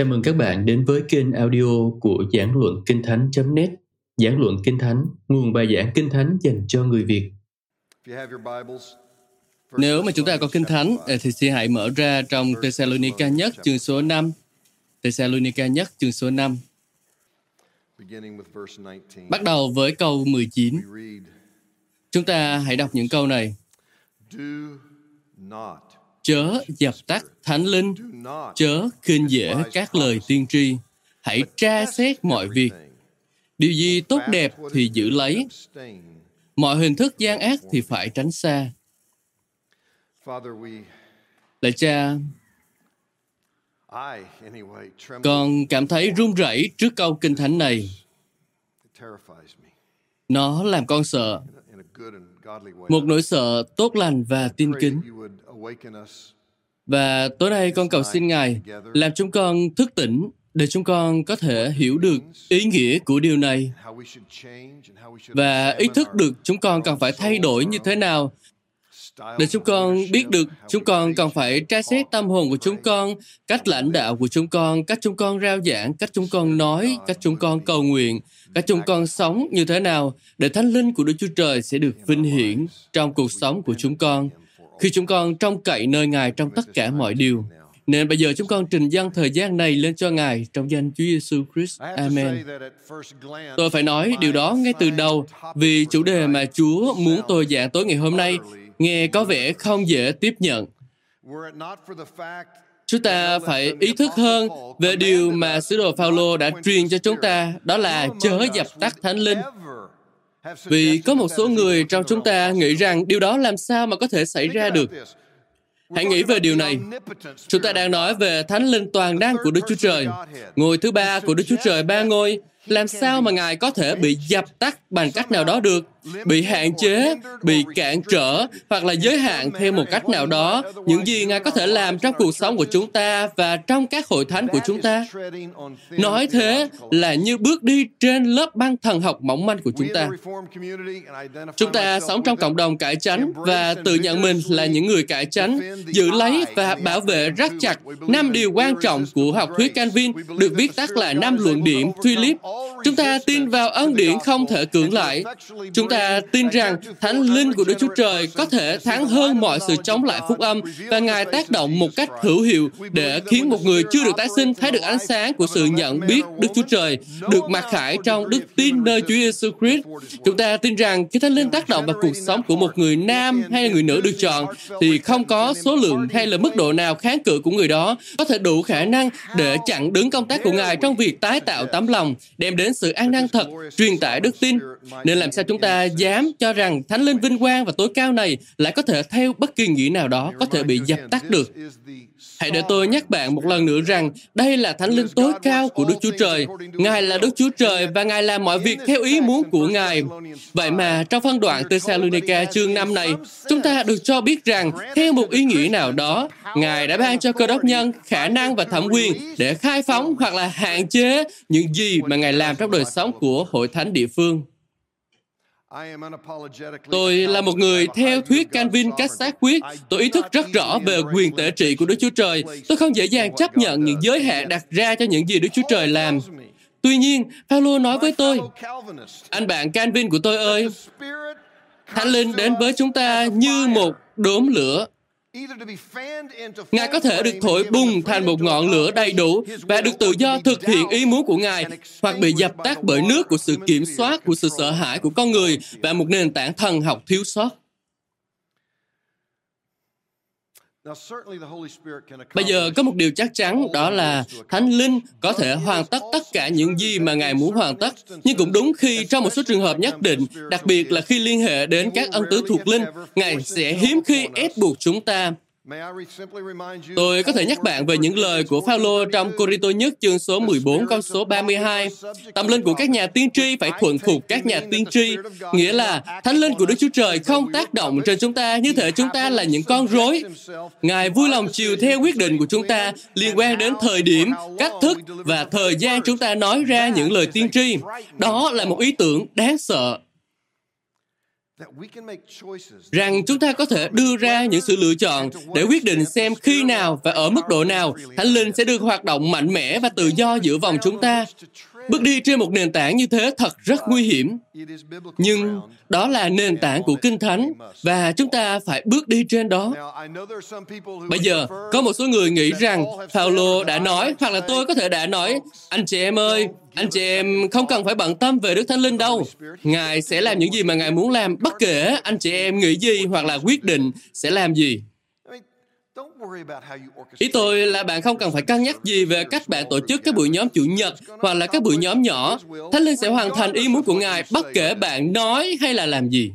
Chào mừng các bạn đến với kênh audio của Giảng Luận Kinh Thánh.net Giảng Luận Kinh Thánh, nguồn bài giảng Kinh Thánh dành cho người Việt. Nếu mà chúng ta có Kinh Thánh thì xin hãy mở ra trong Thessalonica nhất chương số 5. Thessalonica nhất chương số 5. Bắt đầu với câu 19. Chúng ta hãy đọc những câu này. Chớ dập tắt thánh linh, chớ khinh dễ các lời tiên tri. Hãy tra xét mọi việc. Điều gì tốt đẹp thì giữ lấy. Mọi hình thức gian ác thì phải tránh xa. Lạy cha, con cảm thấy run rẩy trước câu kinh thánh này. Nó làm con sợ. Một nỗi sợ tốt lành và tin kính. Và tối nay con cầu xin Ngài làm chúng con thức tỉnh để chúng con có thể hiểu được ý nghĩa của điều này. và ý thức được chúng con cần phải thay đổi như thế nào để chúng con biết được chúng con cần phải tra xét tâm hồn của chúng con, cách lãnh đạo của chúng con, cách chúng con rao giảng, cách chúng con nói, cách chúng con cầu nguyện, cách chúng con sống như thế nào để thánh linh của Đức Chúa Trời sẽ được vinh hiển trong cuộc sống của chúng con khi chúng con trông cậy nơi Ngài trong tất cả mọi điều. Nên bây giờ chúng con trình dâng thời gian này lên cho Ngài trong danh Chúa Giêsu Christ. Amen. Tôi phải nói điều đó ngay từ đầu vì chủ đề mà Chúa muốn tôi giảng tối ngày hôm nay nghe có vẻ không dễ tiếp nhận. Chúng ta phải ý thức hơn về điều mà sứ đồ Phaolô đã truyền cho chúng ta, đó là chớ dập tắt thánh linh. Vì có một số người trong chúng ta nghĩ rằng điều đó làm sao mà có thể xảy ra được. Hãy nghĩ về điều này. Chúng ta đang nói về thánh linh toàn năng của Đức Chúa Trời. Ngôi thứ ba của Đức Chúa Trời ba ngôi làm sao mà ngài có thể bị dập tắt bằng cách nào đó được? Bị hạn chế bị cản trở hoặc là giới hạn theo một cách nào đó. Những gì ngài có thể làm trong cuộc sống của chúng ta và trong các hội thánh của chúng ta? Nói thế là như bước đi trên lớp băng thần học mỏng manh của chúng ta. Chúng ta sống trong cộng đồng cải chánh và tự nhận mình là những người cải chánh giữ lấy và bảo vệ rất chặt năm điều quan trọng của học thuyết Calvin được viết tắt là năm luận điểm Philip Chúng ta tin vào ân điển không thể cưỡng lại. Chúng ta tin rằng Thánh Linh của Đức Chúa Trời có thể thắng hơn mọi sự chống lại phúc âm và Ngài tác động một cách hữu hiệu để khiến một người chưa được tái sinh thấy được ánh sáng của sự nhận biết Đức Chúa Trời, được mặc khải trong đức tin nơi Chúa Giêsu Christ. Chúng ta tin rằng khi Thánh Linh tác động vào cuộc sống của một người nam hay người nữ được chọn thì không có số lượng hay là mức độ nào kháng cự của người đó có thể đủ khả năng để chặn đứng công tác của Ngài trong việc tái tạo tấm lòng, đem đến sự an năng thật, truyền tải đức tin. Nên làm sao chúng ta dám cho rằng Thánh Linh vinh quang và tối cao này lại có thể theo bất kỳ nghĩa nào đó có thể bị dập tắt được. Hãy để tôi nhắc bạn một lần nữa rằng đây là Thánh Linh tối cao của Đức Chúa Trời. Ngài là Đức Chúa Trời và Ngài làm mọi việc theo ý muốn của Ngài. Vậy mà trong phân đoạn Thessalonica chương 5 này, chúng ta được cho biết rằng theo một ý nghĩa nào đó, Ngài đã ban cho cơ đốc nhân khả năng và thẩm quyền để khai phóng hoặc là hạn chế những gì mà Ngài làm trong đời sống của hội thánh địa phương. Tôi là một người theo thuyết Calvin cách xác quyết. Tôi ý thức rất rõ về quyền tể trị của Đức Chúa Trời. Tôi không dễ dàng chấp nhận những giới hạn đặt ra cho những gì Đức Chúa Trời làm. Tuy nhiên, Paulo nói với tôi, anh bạn Calvin của tôi ơi, Thánh Linh đến với chúng ta như một đốm lửa Ngài có thể được thổi bùng thành một ngọn lửa đầy đủ và được tự do thực hiện ý muốn của Ngài hoặc bị dập tắt bởi nước của sự kiểm soát, của sự sợ hãi của con người và một nền tảng thần học thiếu sót. Bây giờ có một điều chắc chắn đó là Thánh Linh có thể hoàn tất tất cả những gì mà Ngài muốn hoàn tất. Nhưng cũng đúng khi trong một số trường hợp nhất định, đặc biệt là khi liên hệ đến các ân tứ thuộc linh, Ngài sẽ hiếm khi ép buộc chúng ta Tôi có thể nhắc bạn về những lời của Phaolô trong Corinto nhất chương số 14 câu số 32. Tâm linh của các nhà tiên tri phải thuận phục các nhà tiên tri, nghĩa là thánh linh của Đức Chúa Trời không tác động trên chúng ta như thể chúng ta là những con rối. Ngài vui lòng chiều theo quyết định của chúng ta liên quan đến thời điểm, cách thức và thời gian chúng ta nói ra những lời tiên tri. Đó là một ý tưởng đáng sợ rằng chúng ta có thể đưa ra những sự lựa chọn để quyết định xem khi nào và ở mức độ nào thánh linh sẽ được hoạt động mạnh mẽ và tự do giữa vòng chúng ta Bước đi trên một nền tảng như thế thật rất nguy hiểm. Nhưng đó là nền tảng của Kinh Thánh và chúng ta phải bước đi trên đó. Bây giờ, có một số người nghĩ rằng Paulo đã nói hoặc là tôi có thể đã nói anh chị em ơi, anh chị em không cần phải bận tâm về Đức Thánh Linh đâu. Ngài sẽ làm những gì mà Ngài muốn làm bất kể anh chị em nghĩ gì hoặc là quyết định sẽ làm gì. Ý tôi là bạn không cần phải cân nhắc gì về cách bạn tổ chức các buổi nhóm chủ nhật hoặc là các buổi nhóm nhỏ. Thánh Linh sẽ hoàn thành ý muốn của Ngài bất kể bạn nói hay là làm gì.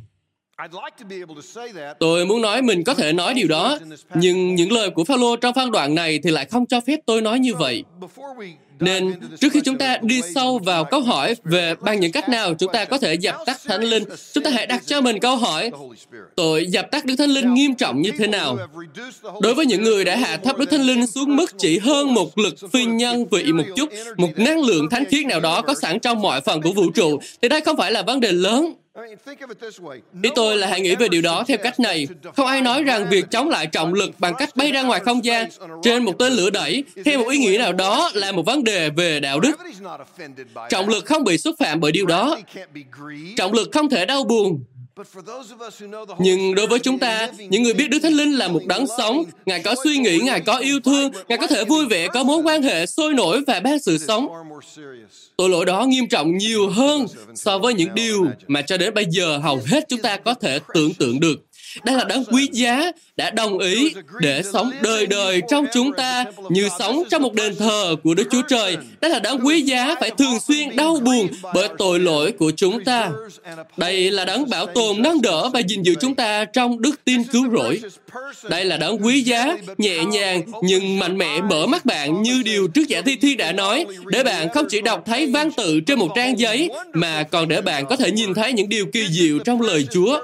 Tôi muốn nói mình có thể nói điều đó, nhưng những lời của Phaolô trong phân đoạn này thì lại không cho phép tôi nói như vậy. Nên trước khi chúng ta đi sâu vào câu hỏi về bằng những cách nào chúng ta có thể dập tắt Thánh Linh, chúng ta hãy đặt cho mình câu hỏi, tội dập tắt Đức Thánh Linh nghiêm trọng như thế nào? Đối với những người đã hạ thấp Đức Thánh Linh xuống mức chỉ hơn một lực phi nhân vị một chút, một năng lượng thánh khiết nào đó có sẵn trong mọi phần của vũ trụ, thì đây không phải là vấn đề lớn. Ý tôi là hãy nghĩ về điều đó theo cách này. Không ai nói rằng việc chống lại trọng lực bằng cách bay ra ngoài không gian trên một tên lửa đẩy theo một ý nghĩa nào đó là một vấn đề về đạo đức. Trọng lực không bị xúc phạm bởi điều đó. Trọng lực không thể đau buồn. Nhưng đối với chúng ta, những người biết Đức Thánh Linh là một đấng sống, Ngài có suy nghĩ, Ngài có yêu thương, Ngài có thể vui vẻ, có mối quan hệ sôi nổi và ban sự sống. Tội lỗi đó nghiêm trọng nhiều hơn so với những điều mà cho đến bây giờ hầu hết chúng ta có thể tưởng tượng được. Đây là đấng quý giá đã đồng ý để sống đời đời trong chúng ta như sống trong một đền thờ của Đức Chúa Trời. Đây là đấng quý giá phải thường xuyên đau buồn bởi tội lỗi của chúng ta. Đây là đấng bảo tồn, nâng đỡ và gìn giữ chúng ta trong đức tin cứu rỗi. Đây là đấng quý giá, nhẹ nhàng nhưng mạnh mẽ mở mắt bạn như điều trước giả thi thi đã nói, để bạn không chỉ đọc thấy văn tự trên một trang giấy, mà còn để bạn có thể nhìn thấy những điều kỳ diệu trong lời Chúa.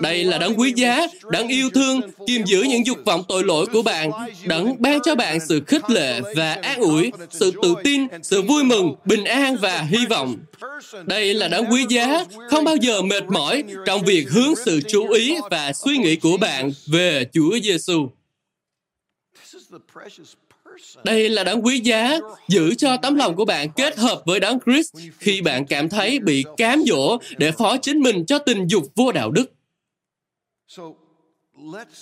Đây là đấng quý giá, đấng yêu thương, kiềm giữ những dục vọng tội lỗi của bạn, đấng ban cho bạn sự khích lệ và an ủi, sự tự tin, sự vui mừng, bình an và hy vọng. Đây là đấng quý giá, không bao giờ mệt mỏi trong việc hướng sự chú ý và suy nghĩ của bạn về Chúa Giêsu. Đây là đấng quý giá, giữ cho tấm lòng của bạn kết hợp với đấng Christ khi bạn cảm thấy bị cám dỗ để phó chính mình cho tình dục vô đạo đức.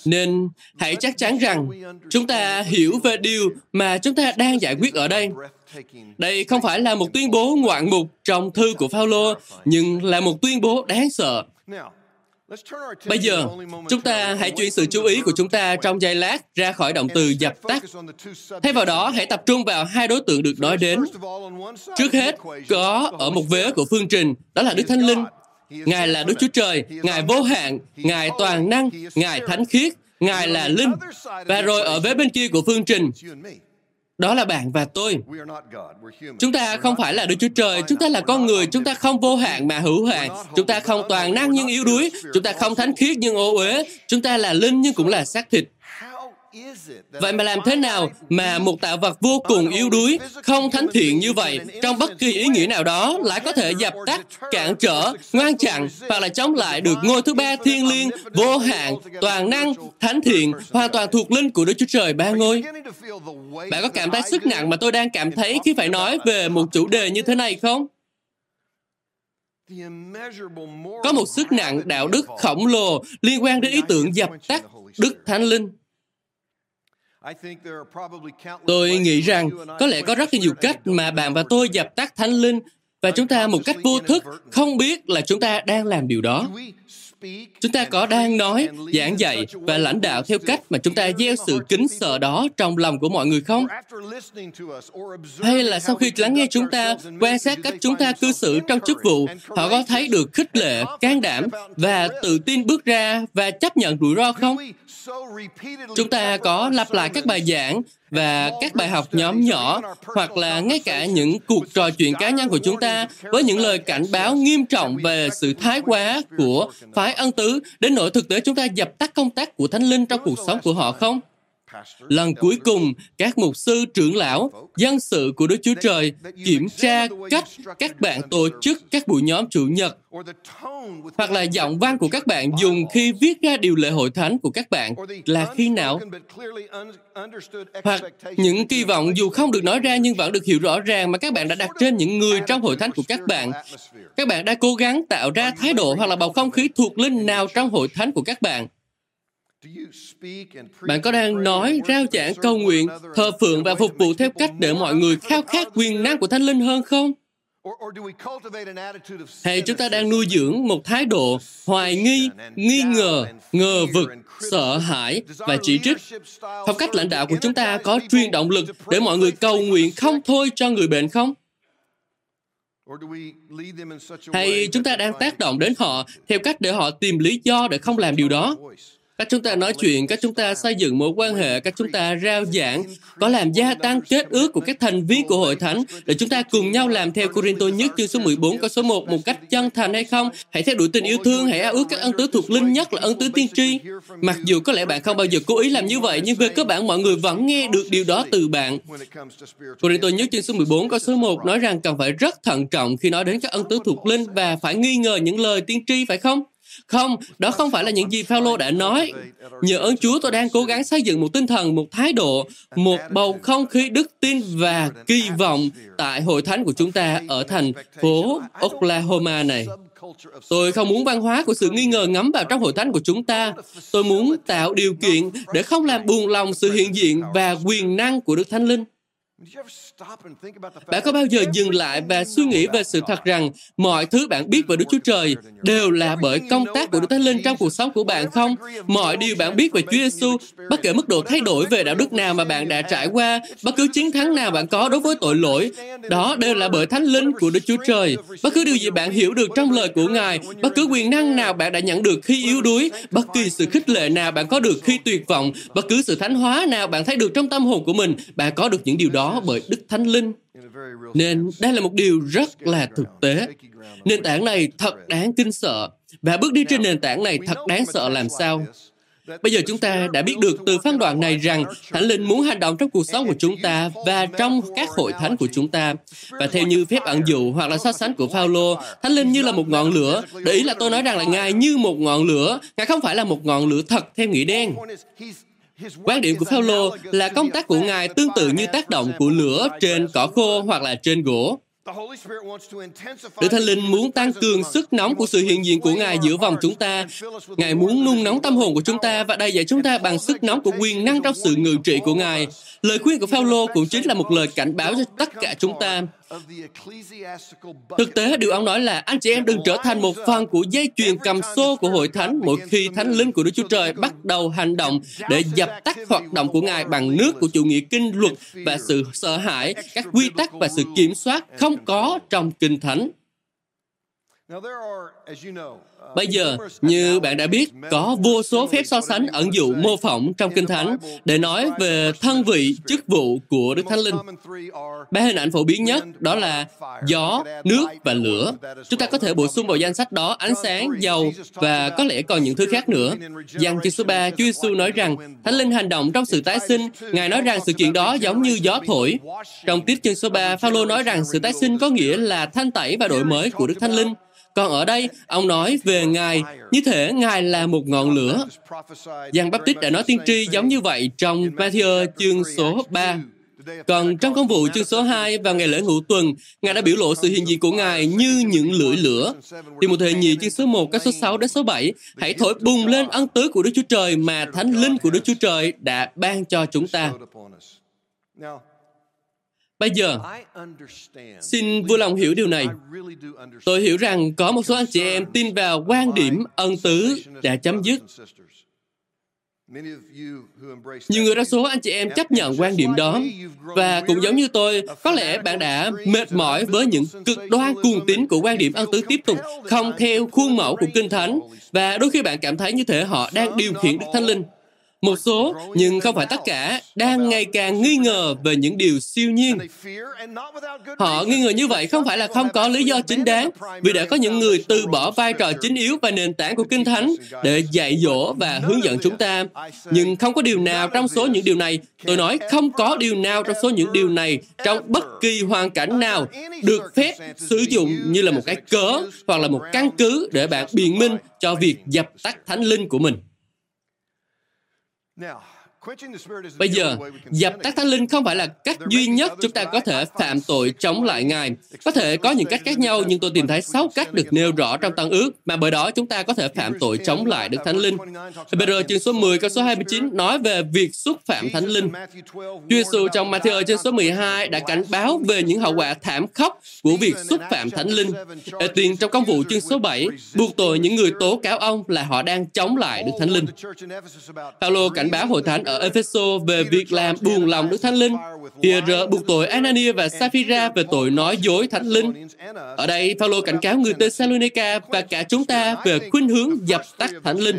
Nên hãy chắc chắn rằng chúng ta hiểu về điều mà chúng ta đang giải quyết ở đây. Đây không phải là một tuyên bố ngoạn mục trong thư của Phaolô, nhưng là một tuyên bố đáng sợ. Bây giờ, chúng ta hãy chuyển sự chú ý của chúng ta trong giây lát ra khỏi động từ dập tắt. Thay vào đó, hãy tập trung vào hai đối tượng được nói đến. Trước hết, có ở một vế của phương trình, đó là Đức Thánh Linh Ngài là Đức Chúa Trời, Ngài vô hạn, Ngài toàn năng, Ngài thánh khiết, Ngài là linh. Và rồi ở vế bên kia của phương trình, đó là bạn và tôi. Chúng ta không phải là Đức Chúa Trời, chúng ta là con người, chúng ta không vô hạn mà hữu hạn, chúng ta không toàn năng nhưng yếu đuối, chúng ta không thánh khiết nhưng ô uế, chúng ta là linh nhưng cũng là xác thịt. Vậy mà làm thế nào mà một tạo vật vô cùng yếu đuối, không thánh thiện như vậy, trong bất kỳ ý nghĩa nào đó, lại có thể dập tắt, cản trở, ngăn chặn hoặc là chống lại được ngôi thứ ba thiên liêng, vô hạn, toàn năng, thánh thiện, hoàn toàn thuộc linh của Đức Chúa Trời ba ngôi? Bạn có cảm thấy sức nặng mà tôi đang cảm thấy khi phải nói về một chủ đề như thế này không? Có một sức nặng đạo đức khổng lồ liên quan đến ý tưởng dập tắt Đức Thánh Linh. Tôi nghĩ rằng có lẽ có rất nhiều cách mà bạn và tôi dập tắt thánh linh và chúng ta một cách vô thức không biết là chúng ta đang làm điều đó. Chúng ta có đang nói, giảng dạy và lãnh đạo theo cách mà chúng ta gieo sự kính sợ đó trong lòng của mọi người không? Hay là sau khi lắng nghe chúng ta, quan sát cách chúng ta cư xử trong chức vụ, họ có thấy được khích lệ, can đảm và tự tin bước ra và chấp nhận rủi ro không? Chúng ta có lặp lại các bài giảng và các bài học nhóm nhỏ, hoặc là ngay cả những cuộc trò chuyện cá nhân của chúng ta với những lời cảnh báo nghiêm trọng về sự thái quá của phái ân tứ, đến nỗi thực tế chúng ta dập tắt công tác của thánh linh trong cuộc sống của họ không? Lần cuối cùng, các mục sư trưởng lão, dân sự của Đức Chúa Trời kiểm tra cách các bạn tổ chức các buổi nhóm chủ nhật hoặc là giọng văn của các bạn dùng khi viết ra điều lệ hội thánh của các bạn là khi nào. hoặc những kỳ vọng dù không được nói ra nhưng vẫn được hiểu rõ ràng mà các bạn đã đặt trên những người trong hội thánh của các bạn. các bạn đã cố gắng tạo ra thái độ hoặc là bầu không khí thuộc linh nào trong hội thánh của các bạn bạn có đang nói, rao giảng, cầu nguyện, thờ phượng và phục vụ theo cách để mọi người khao khát quyền năng của Thánh Linh hơn không? Hay chúng ta đang nuôi dưỡng một thái độ hoài nghi, nghi ngờ, ngờ vực, sợ hãi và chỉ trích? Phong cách lãnh đạo của chúng ta có truyền động lực để mọi người cầu nguyện không thôi cho người bệnh không? Hay chúng ta đang tác động đến họ theo cách để họ tìm lý do để không làm điều đó? Cách chúng ta nói chuyện, cách chúng ta xây dựng mối quan hệ, cách chúng ta rao giảng có làm gia tăng kết ước của các thành viên của hội thánh để chúng ta cùng nhau làm theo Corinto nhất chương số 14 câu số 1 một cách chân thành hay không? Hãy theo đuổi tình yêu thương, hãy ao ước các ân tứ thuộc linh nhất là ân tứ tiên tri. Mặc dù có lẽ bạn không bao giờ cố ý làm như vậy, nhưng về cơ bản mọi người vẫn nghe được điều đó từ bạn. Corinto nhất chương số 14 câu số 1 nói rằng cần phải rất thận trọng khi nói đến các ân tứ thuộc linh và phải nghi ngờ những lời tiên tri, phải không? Không, đó không phải là những gì Phaolô đã nói. Nhờ ơn Chúa tôi đang cố gắng xây dựng một tinh thần, một thái độ, một bầu không khí đức tin và kỳ vọng tại hội thánh của chúng ta ở thành phố Oklahoma này. Tôi không muốn văn hóa của sự nghi ngờ ngắm vào trong hội thánh của chúng ta. Tôi muốn tạo điều kiện để không làm buồn lòng sự hiện diện và quyền năng của Đức Thánh Linh. Bạn có bao giờ dừng lại và suy nghĩ về sự thật rằng mọi thứ bạn biết về Đức Chúa Trời đều là bởi công tác của Đức Thánh Linh trong cuộc sống của bạn không? Mọi điều bạn biết về Chúa Giêsu, bất kể mức độ thay đổi về đạo đức nào mà bạn đã trải qua, bất cứ chiến thắng nào bạn có đối với tội lỗi, đó đều là bởi Thánh Linh của Đức Chúa Trời. Bất cứ điều gì bạn hiểu được trong lời của Ngài, bất cứ quyền năng nào bạn đã nhận được khi yếu đuối, bất kỳ sự khích lệ nào bạn có được khi tuyệt vọng, bất cứ sự thánh hóa nào bạn thấy được trong tâm hồn của mình, bạn có được những điều đó bởi Đức Thánh Linh. Nên đây là một điều rất là thực tế. Nền tảng này thật đáng kinh sợ. Và bước đi trên nền tảng này thật đáng sợ làm sao? Bây giờ chúng ta đã biết được từ phán đoạn này rằng Thánh Linh muốn hành động trong cuộc sống của chúng ta và trong các hội thánh của chúng ta. Và theo như phép ẩn dụ hoặc là so sánh của Phaolô, Thánh Linh như là một ngọn lửa. Để ý là tôi nói rằng là Ngài như một ngọn lửa. Ngài không phải là một ngọn lửa thật theo nghĩa đen. Quan điểm của Phaolô là công tác của Ngài tương tự như tác động của lửa trên cỏ khô hoặc là trên gỗ. Đức Thánh Linh muốn tăng cường sức nóng của sự hiện diện của Ngài giữa vòng chúng ta. Ngài muốn nung nóng tâm hồn của chúng ta và đầy dạy chúng ta bằng sức nóng của quyền năng trong sự ngự trị của Ngài. Lời khuyên của Phaolô cũng chính là một lời cảnh báo cho tất cả chúng ta. Thực tế, điều ông nói là anh chị em đừng trở thành một phần của dây chuyền cầm xô của hội thánh mỗi khi thánh linh của Đức Chúa Trời bắt đầu hành động để dập tắt hoạt động của Ngài bằng nước của chủ nghĩa kinh luật và sự sợ hãi, các quy tắc và sự kiểm soát không có trong kinh thánh. Bây giờ, như bạn đã biết, có vô số phép so sánh ẩn dụ mô phỏng trong Kinh Thánh để nói về thân vị, chức vụ của Đức Thánh Linh. Ba hình ảnh phổ biến nhất đó là gió, nước và lửa. Chúng ta có thể bổ sung vào danh sách đó ánh sáng, dầu và có lẽ còn những thứ khác nữa. Giăng chương số 3, Chúa Giêsu nói rằng Thánh Linh hành động trong sự tái sinh. Ngài nói rằng sự kiện đó giống như gió thổi. Trong tiết chương số 3, Phaolô nói rằng sự tái sinh có nghĩa là thanh tẩy và đổi mới của Đức Thánh Linh. Còn ở đây, ông nói về Ngài, như thể Ngài là một ngọn lửa. Giang Baptist đã nói tiên tri giống như vậy trong Matthew chương số 3. Còn trong công vụ chương số 2 vào ngày lễ ngũ tuần, Ngài đã biểu lộ sự hiện diện của Ngài như những lưỡi lửa. Thì một thời nhị chương số 1, các số 6 đến số 7, hãy thổi bùng lên ân tứ của Đức Chúa Trời mà Thánh Linh của Đức Chúa Trời đã ban cho chúng ta. Bây giờ, xin vui lòng hiểu điều này. Tôi hiểu rằng có một số anh chị em tin vào quan điểm ân tứ đã chấm dứt. Nhiều người đa số anh chị em chấp nhận quan điểm đó và cũng giống như tôi, có lẽ bạn đã mệt mỏi với những cực đoan cuồng tín của quan điểm ân tứ tiếp tục không theo khuôn mẫu của Kinh Thánh và đôi khi bạn cảm thấy như thể họ đang điều khiển Đức Thánh Linh. Một số, nhưng không phải tất cả, đang ngày càng nghi ngờ về những điều siêu nhiên. Họ nghi ngờ như vậy không phải là không có lý do chính đáng, vì đã có những người từ bỏ vai trò chính yếu và nền tảng của Kinh Thánh để dạy dỗ và hướng dẫn chúng ta. Nhưng không có điều nào trong số những điều này, tôi nói không có điều nào trong số những điều này trong bất kỳ hoàn cảnh nào được phép sử dụng như là một cái cớ hoặc là một căn cứ để bạn biện minh cho việc dập tắt thánh linh của mình. Now, Bây giờ, dập tắt thánh linh không phải là cách duy nhất chúng ta có thể phạm tội chống lại Ngài. Có thể có những cách khác nhau, nhưng tôi tìm thấy sáu cách được nêu rõ trong tăng ước, mà bởi đó chúng ta có thể phạm tội chống lại Đức Thánh Linh. Hebrew chương số 10 câu số 29 nói về việc xúc phạm Thánh Linh. Chúa Giêsu trong Matthew chương số 12 đã cảnh báo về những hậu quả thảm khốc của việc xúc phạm Thánh Linh. Ê tiền trong công vụ chương số 7 buộc tội những người tố cáo ông là họ đang chống lại Đức Thánh Linh. Paulo cảnh báo hội thánh ở ở về việc làm buồn lòng Đức Thánh Linh. Pierre buộc tội Anania và Sapphira về tội nói dối Thánh Linh. Ở đây, Phaolô cảnh cáo người Thessalonica và cả chúng ta về khuynh hướng dập tắt Thánh Linh.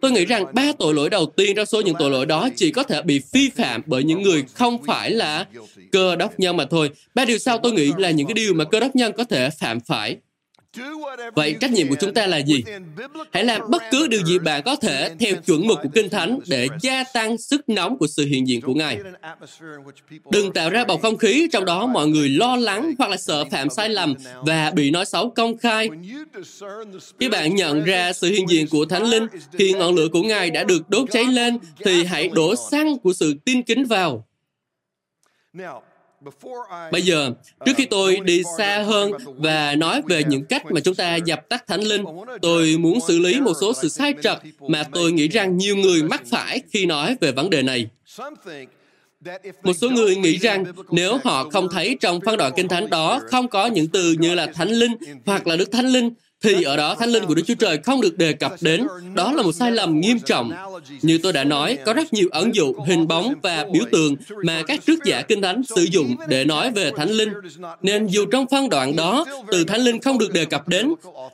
Tôi nghĩ rằng ba tội lỗi đầu tiên trong số những tội lỗi đó chỉ có thể bị vi phạm bởi những người không phải là cơ đốc nhân mà thôi. Ba điều sau tôi nghĩ là những cái điều mà cơ đốc nhân có thể phạm phải. Vậy trách nhiệm của chúng ta là gì? Hãy làm bất cứ điều gì bạn có thể theo chuẩn mực của Kinh Thánh để gia tăng sức nóng của sự hiện diện của Ngài. Đừng tạo ra bầu không khí trong đó mọi người lo lắng hoặc là sợ phạm sai lầm và bị nói xấu công khai. Khi bạn nhận ra sự hiện diện của Thánh Linh khi ngọn lửa của Ngài đã được đốt cháy lên thì hãy đổ xăng của sự tin kính vào. Bây giờ, trước khi tôi đi xa hơn và nói về những cách mà chúng ta dập tắt thánh linh, tôi muốn xử lý một số sự sai trật mà tôi nghĩ rằng nhiều người mắc phải khi nói về vấn đề này. Một số người nghĩ rằng nếu họ không thấy trong phân đoạn kinh thánh đó không có những từ như là thánh linh hoặc là đức thánh linh thì ở đó thánh linh của Đức Chúa Trời không được đề cập đến. Đó là một sai lầm nghiêm trọng. Như tôi đã nói, có rất nhiều ẩn dụ, hình bóng và biểu tượng mà các trước giả kinh thánh sử dụng để nói về thánh linh. Nên dù trong phân đoạn đó, từ thánh linh không được đề cập đến,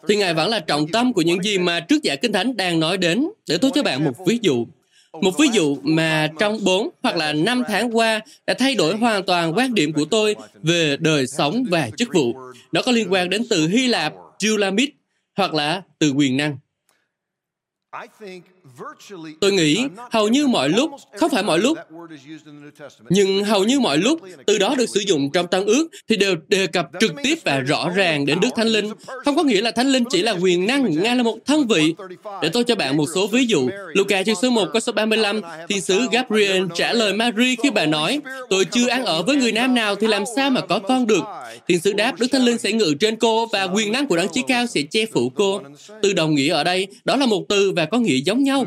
thì Ngài vẫn là trọng tâm của những gì mà trước giả kinh thánh đang nói đến. Để tôi cho bạn một ví dụ. Một ví dụ mà trong 4 hoặc là 5 tháng qua đã thay đổi hoàn toàn quan điểm của tôi về đời sống và chức vụ. Nó có liên quan đến từ Hy Lạp, Julamit hoặc là từ quyền năng. Tôi nghĩ hầu như mọi lúc, không phải mọi lúc, nhưng hầu như mọi lúc từ đó được sử dụng trong tăng ước thì đều đề cập trực tiếp và rõ ràng đến Đức Thánh Linh. Không có nghĩa là Thánh Linh chỉ là quyền năng, Ngài là một thân vị. Để tôi cho bạn một số ví dụ. Luca chương số 1 có số 35, thiên sứ Gabriel trả lời Mary khi bà nói, tôi chưa ăn ở với người nam nào thì làm sao mà có con được. Thiên sứ đáp, Đức Thánh Linh sẽ ngự trên cô và quyền năng của Đấng Chí Cao sẽ che phủ cô. Từ đồng nghĩa ở đây, đó là một từ và có nghĩa giống nhau.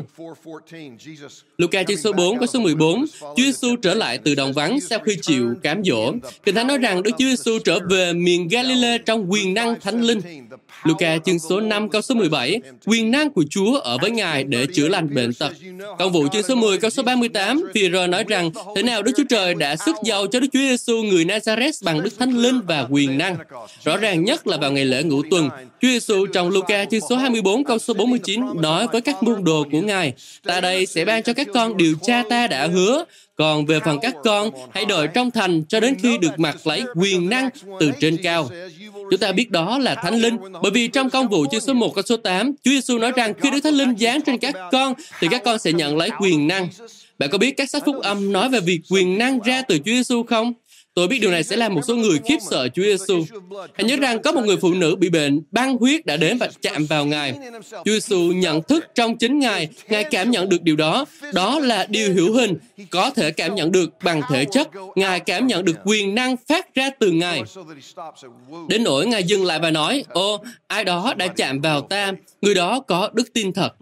Luca chương số 4 có số 14, Chúa Giêsu trở lại từ đồng vắng sau khi chịu cám dỗ. Kinh Thánh nói rằng Đức Chúa Giêsu trở về miền Galilee trong quyền năng thánh linh. Luca chương số 5 câu số 17, quyền năng của Chúa ở với Ngài để chữa lành bệnh tật. Công vụ chương số 10 câu số 38, Phi-rơ nói rằng thế nào Đức Chúa Trời đã sức giàu cho Đức Chúa Giêsu người Nazareth bằng Đức Thánh Linh và quyền năng. Rõ ràng nhất là vào ngày lễ ngũ tuần, Chúa Giêsu trong Luca chương số 24 câu số 49 nói với các môn đồ của Ngài, ta đây sẽ ban cho các con điều cha ta đã hứa, còn về phần các con, hãy đợi trong thành cho đến khi được mặc lấy quyền năng từ trên cao. Chúng ta biết đó là Thánh Linh, bởi vì trong công vụ chương số 1 câu số 8, Chúa Giêsu nói rằng khi Đức Thánh Linh giáng trên các con, thì các con sẽ nhận lấy quyền năng. Bạn có biết các sách phúc âm nói về việc quyền năng ra từ Chúa Giêsu không? Tôi biết điều này sẽ làm một số người khiếp sợ Chúa Giêsu. Hãy nhớ rằng có một người phụ nữ bị bệnh băng huyết đã đến và chạm vào Ngài. Chúa Giêsu nhận thức trong chính Ngài, Ngài cảm nhận được điều đó. Đó là điều hữu hình, có thể cảm nhận được bằng thể chất. Ngài cảm nhận được quyền năng phát ra từ Ngài. Đến nỗi Ngài dừng lại và nói, Ô, ai đó đã chạm vào ta, người đó có đức tin thật.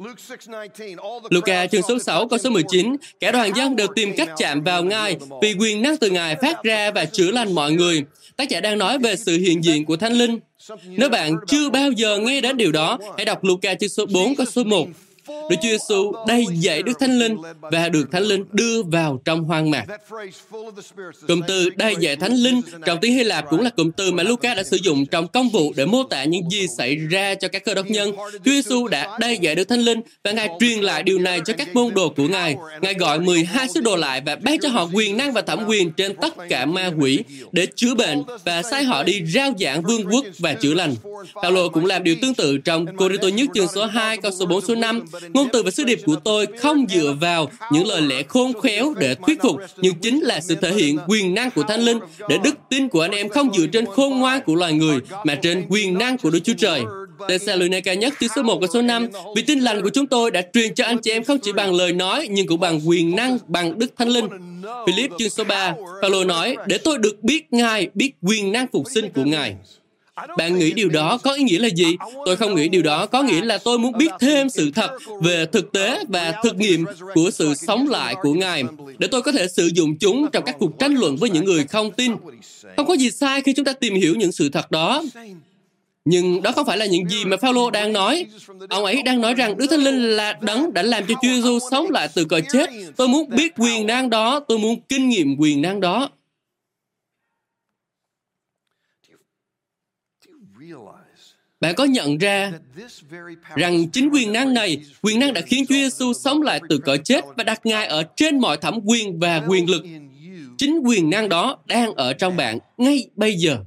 Luca chương số 6 câu số 19, cả đoàn dân đều tìm cách chạm vào Ngài vì quyền năng từ Ngài phát ra và chữa lành mọi người. Tác giả đang nói về sự hiện diện của Thánh Linh. Nếu bạn chưa bao giờ nghe đến điều đó, hãy đọc Luca chương số 4 câu số 1. Đức Chúa Giêsu đầy dạy Đức Thánh Linh và được Thánh Linh đưa vào trong hoang mạc. Cụm từ đầy dạy Thánh Linh trong tiếng Hy Lạp cũng là cụm từ mà Luca đã sử dụng trong công vụ để mô tả những gì xảy ra cho các cơ đốc nhân. Chúa Giêsu đã đầy dạy Đức Thánh Linh và Ngài truyền lại điều này cho các môn đồ của Ngài. Ngài gọi 12 sứ đồ lại và ban cho họ quyền năng và thẩm quyền trên tất cả ma quỷ để chữa bệnh và sai họ đi rao giảng vương quốc và chữa lành. Paulo cũng làm điều tương tự trong Cô-ri-tô nhất chương số 2 câu số 4 số 5. Ngôn từ và sứ điệp của tôi không dựa vào những lời lẽ khôn khéo để thuyết phục, nhưng chính là sự thể hiện quyền năng của Thánh Linh để đức tin của anh em không dựa trên khôn ngoan của loài người mà trên quyền năng của Đức Chúa Trời. Thessalonica nhất chương số 1 và số 5 Vì tin lành của chúng tôi đã truyền cho anh chị em không chỉ bằng lời nói nhưng cũng bằng quyền năng bằng Đức Thánh Linh. Philip chương số 3 Paulo nói để tôi được biết Ngài, biết quyền năng phục sinh của Ngài. Bạn nghĩ điều đó có ý nghĩa là gì? Tôi không nghĩ điều đó có nghĩa là tôi muốn biết thêm sự thật về thực tế và thực nghiệm của sự sống lại của Ngài để tôi có thể sử dụng chúng trong các cuộc tranh luận với những người không tin. Không có gì sai khi chúng ta tìm hiểu những sự thật đó. Nhưng đó không phải là những gì mà Phaolô đang nói. Ông ấy đang nói rằng Đức Thánh Linh là đấng đã làm cho Chúa Giêsu sống lại từ cõi chết. Tôi muốn biết quyền năng đó, tôi muốn kinh nghiệm quyền năng đó. Bạn có nhận ra rằng chính quyền năng này, quyền năng đã khiến Chúa Giêsu sống lại từ cõi chết và đặt Ngài ở trên mọi thẩm quyền và quyền lực. Chính quyền năng đó đang ở trong bạn ngay bây giờ.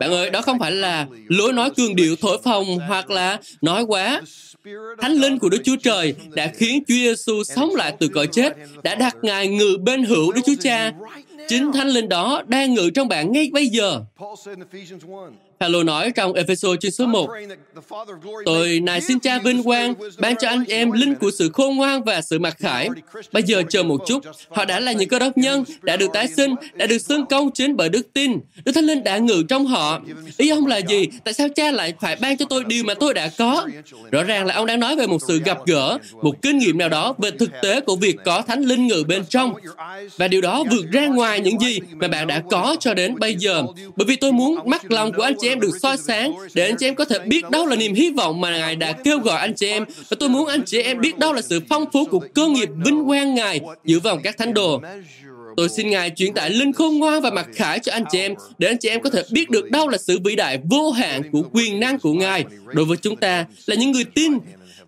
Bạn ơi, đó không phải là lối nói cường điệu thổi phồng hoặc là nói quá. Thánh linh của Đức Chúa Trời đã khiến Chúa Giêsu sống lại từ cõi chết, đã đặt Ngài ngự bên hữu Đức Chúa Cha. Chính Thánh linh đó đang ngự trong bạn ngay bây giờ. Paulo nói trong Ephesos chương số 1, Tôi này xin cha vinh quang, ban cho anh em linh của sự khôn ngoan và sự mặc khải. Bây giờ chờ một chút, họ đã là những cơ đốc nhân, đã được tái sinh, đã được xưng công chính bởi đức tin. Đức Thánh Linh đã ngự trong họ. Ý ông là gì? Tại sao cha lại phải ban cho tôi điều mà tôi đã có? Rõ ràng là ông đang nói về một sự gặp gỡ, một kinh nghiệm nào đó về thực tế của việc có Thánh Linh ngự bên trong. Và điều đó vượt ra ngoài những gì mà bạn đã có cho đến bây giờ. Bởi vì tôi muốn mắt lòng của anh chị em được soi sáng để anh chị em có thể biết đâu là niềm hy vọng mà Ngài đã kêu gọi anh chị em và tôi muốn anh chị em biết đâu là sự phong phú của cơ nghiệp vinh quang Ngài giữ vòng các thánh đồ. Tôi xin Ngài chuyển tải linh khôn ngoan và mặc khải cho anh chị em để anh chị em có thể biết được đâu là sự vĩ đại vô hạn của quyền năng của Ngài đối với chúng ta là những người tin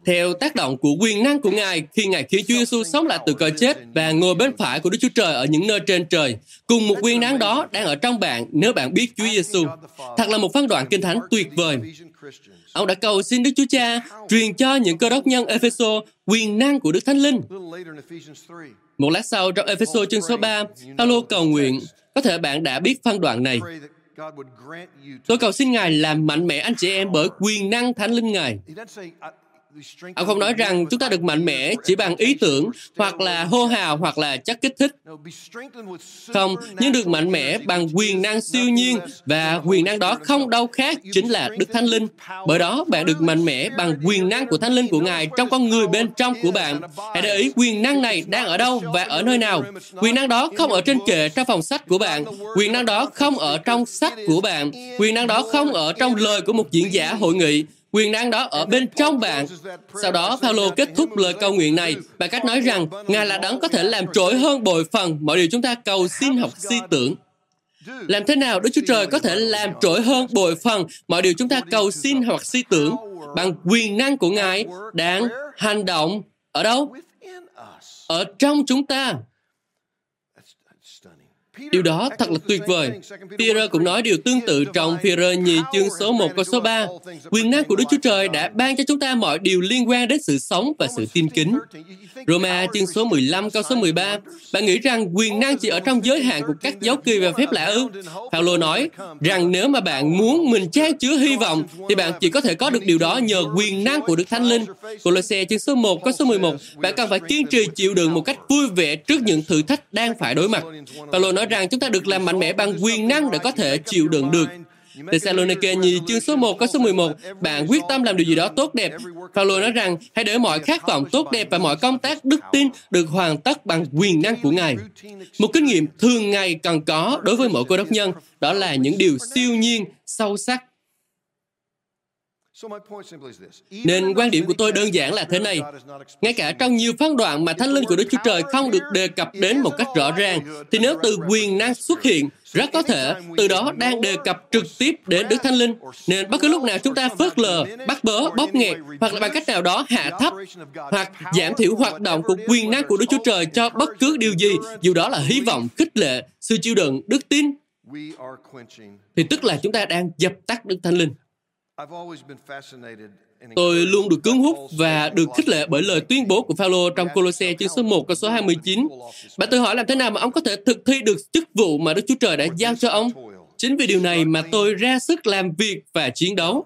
theo tác động của quyền năng của Ngài khi Ngài khiến Chúa Giêsu sống lại từ cõi chết và ngồi bên phải của Đức Chúa Trời ở những nơi trên trời. Cùng một quyền năng đó đang ở trong bạn nếu bạn biết Chúa Giêsu. Thật là một phán đoạn kinh thánh tuyệt vời. Ông đã cầu xin Đức Chúa Cha truyền cho những cơ đốc nhân Epheso quyền năng của Đức Thánh Linh. Một lát sau trong Epheso chương số 3, Paulo cầu nguyện, có thể bạn đã biết phân đoạn này. Tôi cầu xin Ngài làm mạnh mẽ anh chị em bởi quyền năng Thánh Linh Ngài. Ông không nói rằng chúng ta được mạnh mẽ chỉ bằng ý tưởng hoặc là hô hào hoặc là chất kích thích. Không, nhưng được mạnh mẽ bằng quyền năng siêu nhiên và quyền năng đó không đâu khác chính là Đức Thánh Linh. Bởi đó bạn được mạnh mẽ bằng quyền năng của Thánh Linh của Ngài trong con người bên trong của bạn. Hãy để ý quyền năng này đang ở đâu và ở nơi nào. Quyền năng đó không ở trên kệ trong phòng sách của bạn. Quyền năng đó không ở trong sách của bạn. Quyền năng đó không ở trong lời của một diễn giả hội nghị Quyền năng đó ở bên trong bạn. Sau đó, Paulo kết thúc lời cầu nguyện này bằng cách nói rằng Ngài là đấng có thể làm trỗi hơn bội phần mọi điều chúng ta cầu xin học si tưởng. Làm thế nào Đức Chúa Trời có thể làm trỗi hơn bội phần mọi điều chúng ta cầu xin hoặc si tưởng bằng quyền năng của Ngài đang hành động ở đâu? Ở trong chúng ta. Điều đó thật là tuyệt vời. Peter cũng nói điều tương tự trong Peter nhì chương số 1 câu số 3. Quyền năng của Đức Chúa Trời đã ban cho chúng ta mọi điều liên quan đến sự sống và sự tin kính. Roma chương số 15 câu số 13. Bạn nghĩ rằng quyền năng chỉ ở trong giới hạn của các dấu kỳ và phép lạ ư? Paulo nói rằng nếu mà bạn muốn mình trang chứa hy vọng, thì bạn chỉ có thể có được điều đó nhờ quyền năng của Đức Thánh Linh. Colosse chương số 1 câu số 11. Bạn cần phải kiên trì chịu đựng một cách vui vẻ trước những thử thách đang phải đối mặt. Paulo nói rằng chúng ta được làm mạnh mẽ bằng quyền năng để có thể chịu đựng được. Thessalonica nhì chương số 1 có số 11, bạn quyết tâm làm điều gì đó tốt đẹp. Paulo nói rằng, hãy để mọi khát vọng tốt đẹp và mọi công tác đức tin được hoàn tất bằng quyền năng của Ngài. Một kinh nghiệm thường ngày cần có đối với mỗi cô đốc nhân, đó là những điều siêu nhiên, sâu sắc. Nên quan điểm của tôi đơn giản là thế này. Ngay cả trong nhiều phân đoạn mà thánh linh của Đức Chúa Trời không được đề cập đến một cách rõ ràng, thì nếu từ quyền năng xuất hiện, rất có thể từ đó đang đề cập trực tiếp đến Đức Thánh Linh. Nên bất cứ lúc nào chúng ta phớt lờ, bắt bớ, bóp nghẹt, hoặc là bằng cách nào đó hạ thấp, hoặc giảm thiểu hoạt động của quyền năng của Đức Chúa Trời cho bất cứ điều gì, dù đó là hy vọng, khích lệ, sự chịu đựng, đức tin, thì tức là chúng ta đang dập tắt Đức Thánh Linh. Tôi luôn được cuốn hút và được khích lệ bởi lời tuyên bố của Phaolô trong Colosse chương số 1 câu số 29. Bạn tự hỏi làm thế nào mà ông có thể thực thi được chức vụ mà Đức Chúa Trời đã giao cho ông? Chính vì điều này mà tôi ra sức làm việc và chiến đấu.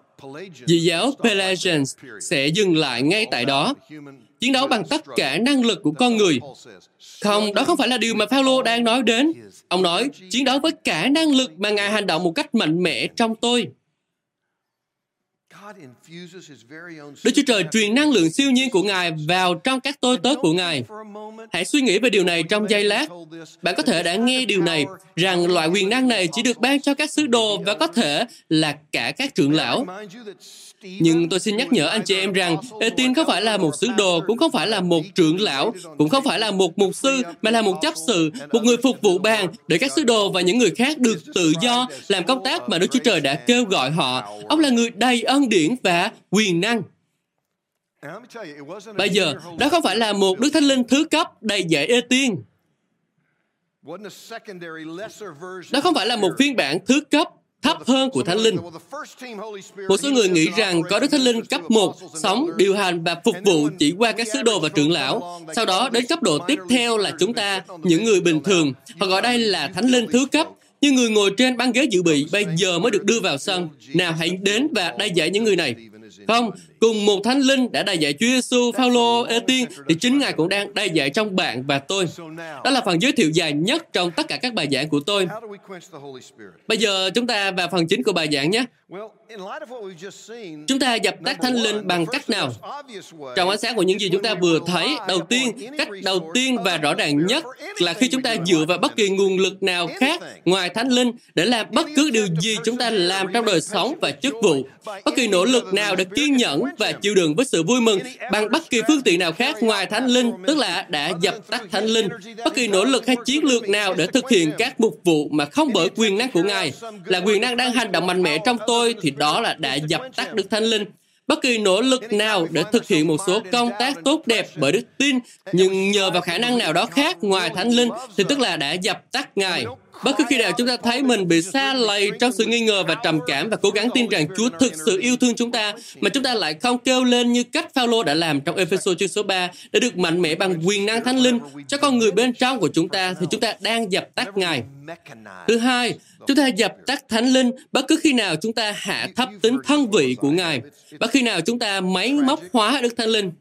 Dị giáo Pelagians sẽ dừng lại ngay tại đó, chiến đấu bằng tất cả năng lực của con người. Không, đó không phải là điều mà Phaolô đang nói đến. Ông nói, chiến đấu với cả năng lực mà Ngài hành động một cách mạnh mẽ trong tôi. Đức Chúa Trời truyền năng lượng siêu nhiên của Ngài vào trong các tôi tớ của Ngài. Hãy suy nghĩ về điều này trong giây lát. Bạn có thể đã nghe điều này, rằng loại quyền năng này chỉ được ban cho các sứ đồ và có thể là cả các trưởng lão. Nhưng tôi xin nhắc nhở anh chị em rằng Etin không phải là một sứ đồ, cũng không phải là một trưởng lão, cũng không phải là một mục sư, mà là một chấp sự, một người phục vụ bàn để các sứ đồ và những người khác được tự do làm công tác mà Đức Chúa Trời đã kêu gọi họ. Ông là người đầy ân điển và quyền năng. Bây giờ, đó không phải là một Đức Thánh Linh thứ cấp đầy dạy ê tiên. Đó không phải là một phiên bản thứ cấp thấp hơn của Thánh Linh. Một số người nghĩ rằng có Đức Thánh Linh cấp 1 sống, điều hành và phục vụ chỉ qua các sứ đồ và trưởng lão. Sau đó đến cấp độ tiếp theo là chúng ta, những người bình thường. Họ gọi đây là Thánh Linh thứ cấp. Như người ngồi trên băng ghế dự bị bây giờ mới được đưa vào sân. Nào hãy đến và đai giải những người này. Không, cùng một thánh linh đã đài dạy Chúa Giêsu, Phaolô, Ê Tiên thì chính Ngài cũng đang đài dạy trong bạn và tôi. Đó là phần giới thiệu dài nhất trong tất cả các bài giảng của tôi. Bây giờ chúng ta vào phần chính của bài giảng nhé. Chúng ta dập tắt thánh linh bằng cách nào? Trong ánh sáng của những gì chúng ta vừa thấy, đầu tiên, cách đầu tiên và rõ ràng nhất là khi chúng ta dựa vào bất kỳ nguồn lực nào khác ngoài thánh linh để làm bất cứ điều gì chúng ta làm trong đời sống và chức vụ. Bất kỳ nỗ lực nào để kiên nhẫn và chịu đựng với sự vui mừng bằng bất kỳ phương tiện nào khác ngoài thánh linh, tức là đã dập tắt thánh linh. Bất kỳ nỗ lực hay chiến lược nào để thực hiện các mục vụ mà không bởi quyền năng của Ngài, là quyền năng đang hành động mạnh mẽ trong tôi thì đó là đã dập tắt Đức Thánh Linh. Bất kỳ nỗ lực nào để thực hiện một số công tác tốt đẹp bởi đức tin, nhưng nhờ vào khả năng nào đó khác ngoài Thánh Linh, thì tức là đã dập tắt Ngài. Bất cứ khi nào chúng ta thấy mình bị xa lầy trong sự nghi ngờ và trầm cảm và cố gắng tin rằng Chúa thực sự yêu thương chúng ta, mà chúng ta lại không kêu lên như cách Phaolô đã làm trong Ephesos chương số 3 để được mạnh mẽ bằng quyền năng thánh linh cho con người bên trong của chúng ta thì chúng ta đang dập tắt Ngài. Thứ hai, chúng ta dập tắt thánh linh bất cứ khi nào chúng ta hạ thấp tính thân vị của Ngài, bất khi nào chúng ta máy móc hóa Đức Thánh Linh.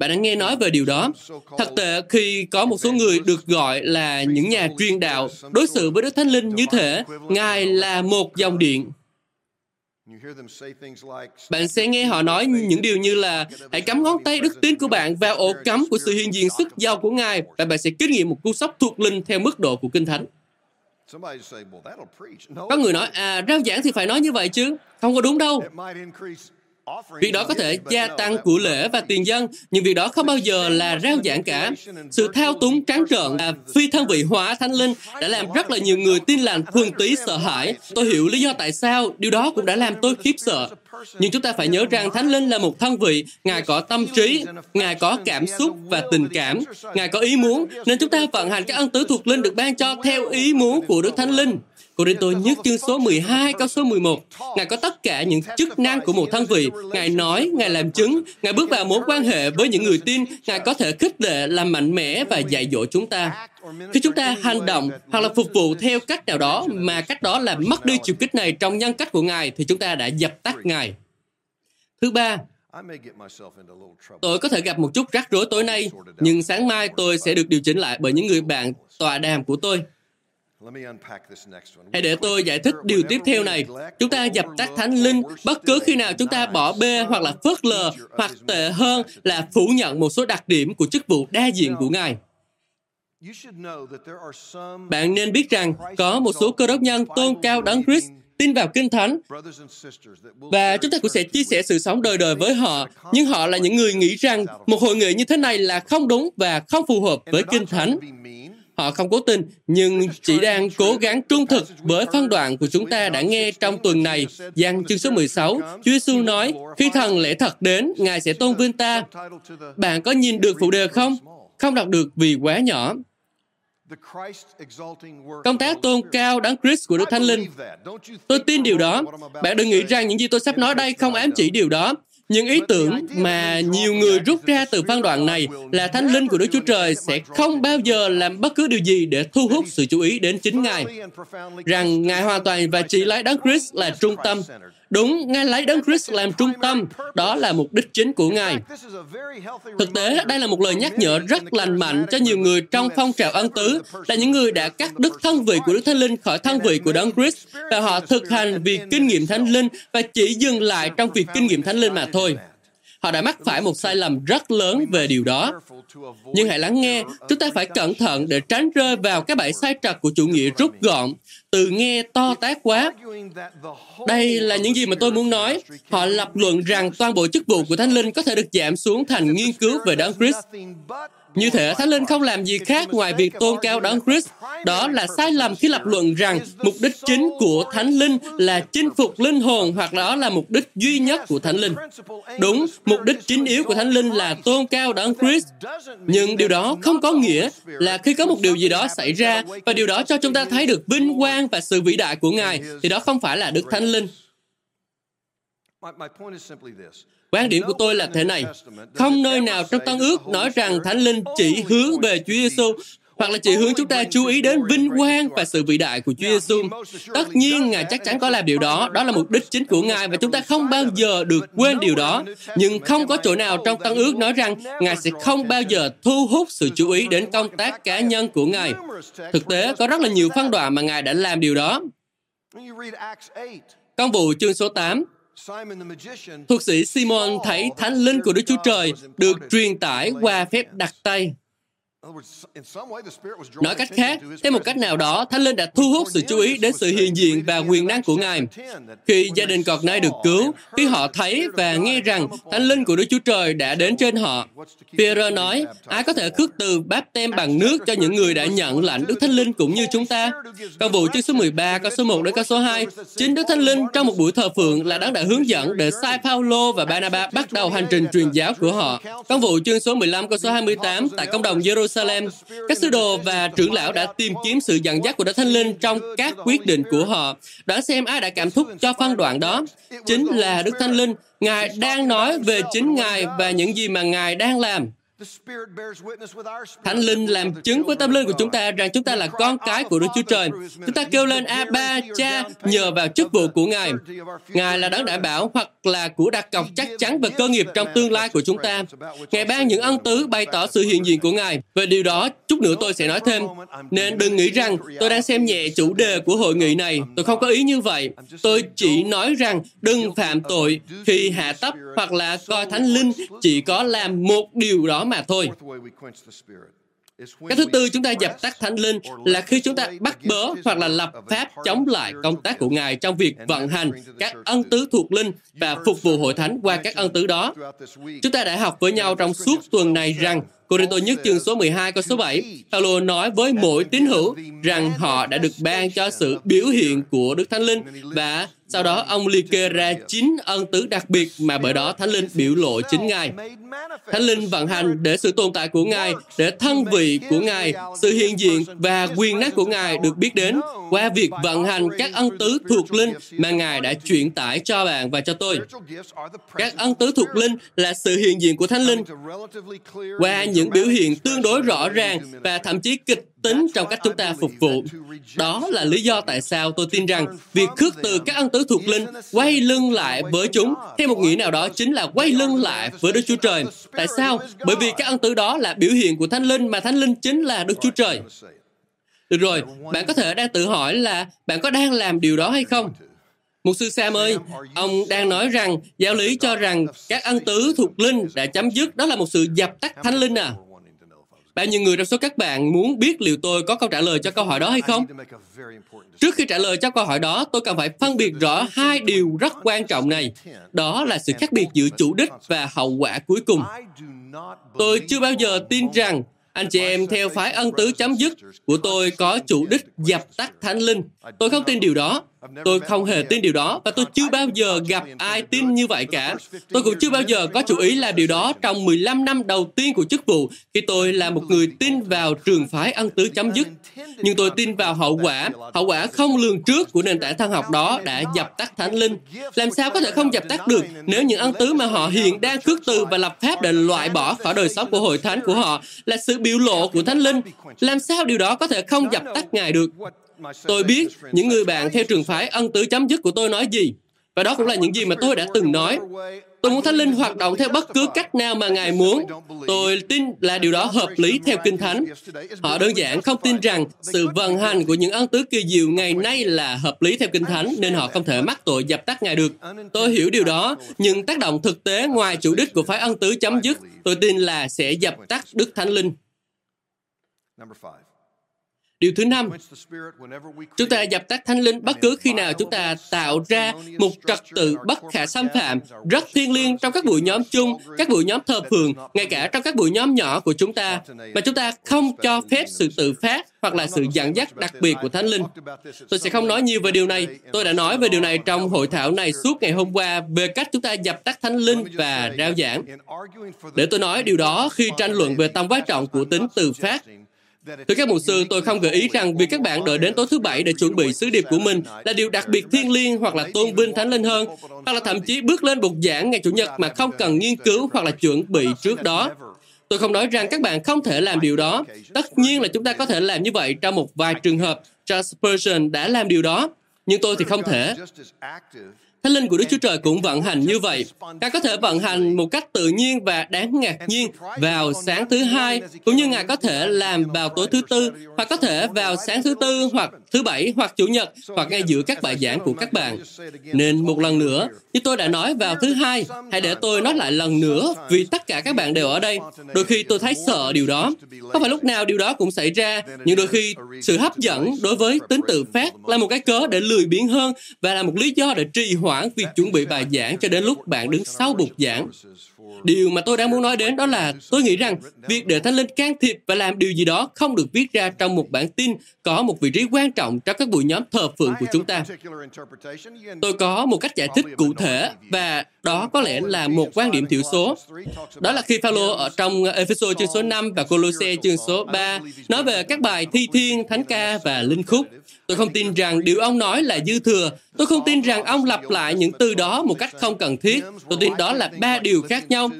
Bạn đã nghe nói về điều đó. Thật tệ khi có một số người được gọi là những nhà truyền đạo đối xử với Đức Thánh Linh như thể Ngài là một dòng điện. Bạn sẽ nghe họ nói những điều như là hãy cắm ngón tay đức tin của bạn vào ổ cắm của sự hiện diện sức giàu của Ngài và bạn sẽ kinh nghiệm một cú sốc thuộc linh theo mức độ của Kinh Thánh. Có người nói, à, rao giảng thì phải nói như vậy chứ. Không có đúng đâu. Việc đó có thể gia tăng của lễ và tiền dân, nhưng việc đó không bao giờ là rao giảng cả. Sự thao túng trắng trợn và phi thân vị hóa thánh linh đã làm rất là nhiều người tin lành thường tí sợ hãi. Tôi hiểu lý do tại sao, điều đó cũng đã làm tôi khiếp sợ. Nhưng chúng ta phải nhớ rằng Thánh Linh là một thân vị, Ngài có tâm trí, Ngài có cảm xúc và tình cảm, Ngài có ý muốn, nên chúng ta vận hành các ân tứ thuộc linh được ban cho theo ý muốn của Đức Thánh Linh. Cô Rinh tôi nhất chương số 12 câu số 11. Ngài có tất cả những chức năng của một thân vị. Ngài nói, Ngài làm chứng, Ngài bước vào mối quan hệ với những người tin. Ngài có thể khích lệ, làm mạnh mẽ và dạy dỗ chúng ta. Khi chúng ta hành động hoặc là phục vụ theo cách nào đó mà cách đó làm mất đi chiều kích này trong nhân cách của Ngài thì chúng ta đã dập tắt Ngài. Thứ ba, Tôi có thể gặp một chút rắc rối tối nay, nhưng sáng mai tôi sẽ được điều chỉnh lại bởi những người bạn tọa đàm của tôi. Hãy để tôi giải thích điều tiếp theo này. Chúng ta dập tắt thánh linh bất cứ khi nào chúng ta bỏ bê hoặc là phớt lờ hoặc tệ hơn là phủ nhận một số đặc điểm của chức vụ đa diện của Ngài. Bạn nên biết rằng có một số cơ đốc nhân tôn cao đấng Christ tin vào Kinh Thánh và chúng ta cũng sẽ chia sẻ sự sống đời đời với họ. Nhưng họ là những người nghĩ rằng một hội nghị như thế này là không đúng và không phù hợp với Kinh Thánh. Họ không cố tình, nhưng chỉ đang cố gắng trung thực với phân đoạn của chúng ta đã nghe trong tuần này. Giăng chương số 16, Chúa Giêsu nói, khi thần lễ thật đến, Ngài sẽ tôn vinh ta. Bạn có nhìn được phụ đề không? Không đọc được vì quá nhỏ. Công tác tôn cao đấng Christ của Đức Thánh Linh. Tôi tin điều đó. Bạn đừng nghĩ rằng những gì tôi sắp nói đây không ám chỉ điều đó. Những ý tưởng mà nhiều người rút ra từ phân đoạn này là Thánh Linh của Đức Chúa Trời sẽ không bao giờ làm bất cứ điều gì để thu hút sự chú ý đến chính Ngài. Rằng Ngài hoàn toàn và chỉ lấy Đấng Christ là trung tâm. Đúng, Ngài lấy Đấng Christ làm trung tâm. Đó là mục đích chính của Ngài. Thực tế, đây là một lời nhắc nhở rất lành mạnh cho nhiều người trong phong trào ân tứ, là những người đã cắt đứt thân vị của Đức Thánh Linh khỏi thân vị của Đấng Christ, và họ thực hành việc kinh nghiệm Thánh Linh và chỉ dừng lại trong việc kinh nghiệm Thánh Linh mà thôi. Họ đã mắc phải một sai lầm rất lớn về điều đó. Nhưng hãy lắng nghe, chúng ta phải cẩn thận để tránh rơi vào cái bẫy sai trật của chủ nghĩa rút gọn, từ nghe to tát quá. Đây là những gì mà tôi muốn nói. Họ lập luận rằng toàn bộ chức vụ của Thánh Linh có thể được giảm xuống thành nghiên cứu về Đấng Christ. Như thể Thánh Linh không làm gì khác ngoài việc tôn cao Đấng Christ. Đó là sai lầm khi lập luận rằng mục đích chính của Thánh Linh là chinh phục linh hồn hoặc đó là mục đích duy nhất của Thánh Linh. Đúng, mục đích chính yếu của Thánh Linh là tôn cao Đấng Christ. Nhưng điều đó không có nghĩa là khi có một điều gì đó xảy ra và điều đó cho chúng ta thấy được vinh quang và sự vĩ đại của Ngài thì đó không phải là Đức Thánh Linh. Quan điểm của tôi là thế này. Không nơi nào trong Tân ước nói rằng Thánh Linh chỉ hướng về Chúa Giêsu hoặc là chỉ hướng chúng ta chú ý đến vinh quang và sự vĩ đại của Chúa Giêsu. Tất nhiên, Ngài chắc chắn có làm điều đó. Đó là mục đích chính của Ngài và chúng ta không bao giờ được quên điều đó. Nhưng không có chỗ nào trong Tân ước nói rằng Ngài sẽ không bao giờ thu hút sự chú ý đến công tác cá nhân của Ngài. Thực tế, có rất là nhiều phân đoạn mà Ngài đã làm điều đó. Công vụ chương số 8, Thuật sĩ Simon thấy thánh linh của Đức Chúa Trời được truyền tải qua phép đặt tay. Nói cách khác, theo một cách nào đó, Thánh Linh đã thu hút sự chú ý đến sự hiện diện và quyền năng của Ngài. Khi gia đình cọt nay được cứu, khi họ thấy và nghe rằng Thánh Linh của Đức Chúa Trời đã đến trên họ, Pierre nói, ai có thể khước từ báp tem bằng nước cho những người đã nhận lãnh Đức Thánh Linh cũng như chúng ta? Công vụ chương số 13, câu số 1 đến câu số 2, chính Đức Thánh Linh trong một buổi thờ phượng là đấng đã hướng dẫn để sai Paulo và Barnabas bắt đầu hành trình truyền giáo của họ. Công vụ chương số 15, câu số 28, tại công đồng Jerusalem, Jerusalem, các sứ đồ và trưởng lão đã tìm kiếm sự dẫn dắt của Đức Thánh Linh trong các quyết định của họ. Đoán xem ai đã cảm thúc cho phân đoạn đó. Chính là Đức Thánh Linh. Ngài đang nói về chính Ngài và những gì mà Ngài đang làm. Thánh Linh làm chứng với tâm linh của chúng ta rằng chúng ta là con cái của Đức Chúa Trời. Chúng ta kêu lên A Ba, Cha nhờ vào chức vụ của Ngài. Ngài là đấng đảm bảo hoặc là của đặt cọc chắc chắn về cơ nghiệp trong tương lai của chúng ta. Ngài ban những ân tứ bày tỏ sự hiện diện của Ngài. Về điều đó, chút nữa tôi sẽ nói thêm. Nên đừng nghĩ rằng tôi đang xem nhẹ chủ đề của hội nghị này. Tôi không có ý như vậy. Tôi chỉ nói rằng đừng phạm tội khi hạ tấp hoặc là coi Thánh Linh chỉ có làm một điều đó mà thôi. Cái thứ tư chúng ta dập tắt thánh linh là khi chúng ta bắt bớ hoặc là lập pháp chống lại công tác của Ngài trong việc vận hành các ân tứ thuộc linh và phục vụ hội thánh qua các ân tứ đó. Chúng ta đã học với nhau trong suốt tuần này rằng Cô-rin-tô nhất chương số 12 câu số 7, Paulo nói với mỗi tín hữu rằng họ đã được ban cho sự biểu hiện của Đức Thánh Linh và sau đó ông liệt kê ra chín ân tứ đặc biệt mà bởi đó Thánh Linh biểu lộ chính Ngài. Thánh Linh vận hành để sự tồn tại của Ngài, để thân vị của Ngài, sự hiện diện và quyền năng của Ngài được biết đến qua việc vận hành các ân tứ thuộc linh mà Ngài đã chuyển tải cho bạn và cho tôi. Các ân tứ thuộc linh là sự hiện diện của Thánh Linh qua những biểu hiện tương đối rõ ràng và thậm chí kịch tính trong cách chúng ta phục vụ. Đó là lý do tại sao tôi tin rằng việc khước từ các ân tứ thuộc linh quay lưng lại với chúng theo một nghĩa nào đó chính là quay lưng lại với Đức Chúa Trời. Tại sao? Bởi vì các ân tứ đó là biểu hiện của Thánh Linh mà Thánh Linh chính là Đức Chúa Trời. Được rồi, bạn có thể đang tự hỏi là bạn có đang làm điều đó hay không? Mục sư Sam ơi, ông đang nói rằng giáo lý cho rằng các ân tứ thuộc linh đã chấm dứt, đó là một sự dập tắt thánh linh à? Bao nhiêu người trong số các bạn muốn biết liệu tôi có câu trả lời cho câu hỏi đó hay không? Trước khi trả lời cho câu hỏi đó, tôi cần phải phân biệt rõ hai điều rất quan trọng này. Đó là sự khác biệt giữa chủ đích và hậu quả cuối cùng. Tôi chưa bao giờ tin rằng anh chị em theo phái ân tứ chấm dứt của tôi có chủ đích dập tắt thánh linh. Tôi không tin điều đó. Tôi không hề tin điều đó và tôi chưa bao giờ gặp ai tin như vậy cả. Tôi cũng chưa bao giờ có chủ ý làm điều đó trong 15 năm đầu tiên của chức vụ khi tôi là một người tin vào trường phái ân tứ chấm dứt. Nhưng tôi tin vào hậu quả, hậu quả không lường trước của nền tảng thân học đó đã dập tắt thánh linh. Làm sao có thể không dập tắt được nếu những ân tứ mà họ hiện đang khước từ và lập pháp để loại bỏ khỏi đời sống của hội thánh của họ là sự biểu lộ của thánh linh? Làm sao điều đó có thể không dập tắt Ngài được? Tôi biết những người bạn theo trường phái ân tứ chấm dứt của tôi nói gì. Và đó cũng là những gì mà tôi đã từng nói. Tôi muốn Thánh Linh hoạt động theo bất cứ cách nào mà Ngài muốn. Tôi tin là điều đó hợp lý theo Kinh Thánh. Họ đơn giản không tin rằng sự vận hành của những ân tứ kỳ diệu ngày nay là hợp lý theo Kinh Thánh, nên họ không thể mắc tội dập tắt Ngài được. Tôi hiểu điều đó, nhưng tác động thực tế ngoài chủ đích của phái ân tứ chấm dứt, tôi tin là sẽ dập tắt Đức Thánh Linh. Điều thứ năm, chúng ta dập tắt thánh linh bất cứ khi nào chúng ta tạo ra một trật tự bất khả xâm phạm, rất thiêng liêng trong các buổi nhóm chung, các buổi nhóm thờ phượng, ngay cả trong các buổi nhóm nhỏ của chúng ta, mà chúng ta không cho phép sự tự phát hoặc là sự dẫn dắt đặc biệt của Thánh Linh. Tôi sẽ không nói nhiều về điều này. Tôi đã nói về điều này trong hội thảo này suốt ngày hôm qua về cách chúng ta dập tắt Thánh Linh và rao giảng. Để tôi nói điều đó khi tranh luận về tầm quan trọng của tính tự phát Thưa các mục sư, tôi không gợi ý rằng việc các bạn đợi đến tối thứ Bảy để chuẩn bị sứ điệp của mình là điều đặc biệt thiêng liêng hoặc là tôn vinh thánh linh hơn, hoặc là thậm chí bước lên bục giảng ngày Chủ nhật mà không cần nghiên cứu hoặc là chuẩn bị trước đó. Tôi không nói rằng các bạn không thể làm điều đó. Tất nhiên là chúng ta có thể làm như vậy trong một vài trường hợp. Charles Spurgeon đã làm điều đó, nhưng tôi thì không thể. Thánh linh của Đức Chúa Trời cũng vận hành như vậy. Ngài có thể vận hành một cách tự nhiên và đáng ngạc nhiên vào sáng thứ hai, cũng như Ngài có thể làm vào tối thứ tư, hoặc có thể vào sáng thứ tư, hoặc thứ bảy, hoặc chủ nhật, hoặc ngay giữa các bài giảng của các bạn. Nên một lần nữa, như tôi đã nói vào thứ hai, hãy để tôi nói lại lần nữa, vì tất cả các bạn đều ở đây. Đôi khi tôi thấy sợ điều đó. Không phải lúc nào điều đó cũng xảy ra, nhưng đôi khi sự hấp dẫn đối với tính tự phát là một cái cớ để lười biếng hơn và là một lý do để trì hoãn hoãn việc chuẩn bị bài giảng cho đến lúc bạn đứng sau bục giảng. Điều mà tôi đang muốn nói đến đó là tôi nghĩ rằng việc để Thánh Linh can thiệp và làm điều gì đó không được viết ra trong một bản tin có một vị trí quan trọng trong các buổi nhóm thờ phượng của chúng ta. Tôi có một cách giải thích cụ thể và đó có lẽ là một quan điểm thiểu số. Đó là khi Phaolô ở trong Ephesos chương số 5 và Colosse chương số 3 nói về các bài thi thiên, thánh ca và linh khúc. Tôi không tin rằng điều ông nói là dư thừa. Tôi không tin rằng ông lặp lại những từ đó một cách không cần thiết. Tôi tin đó là ba điều khác nhau.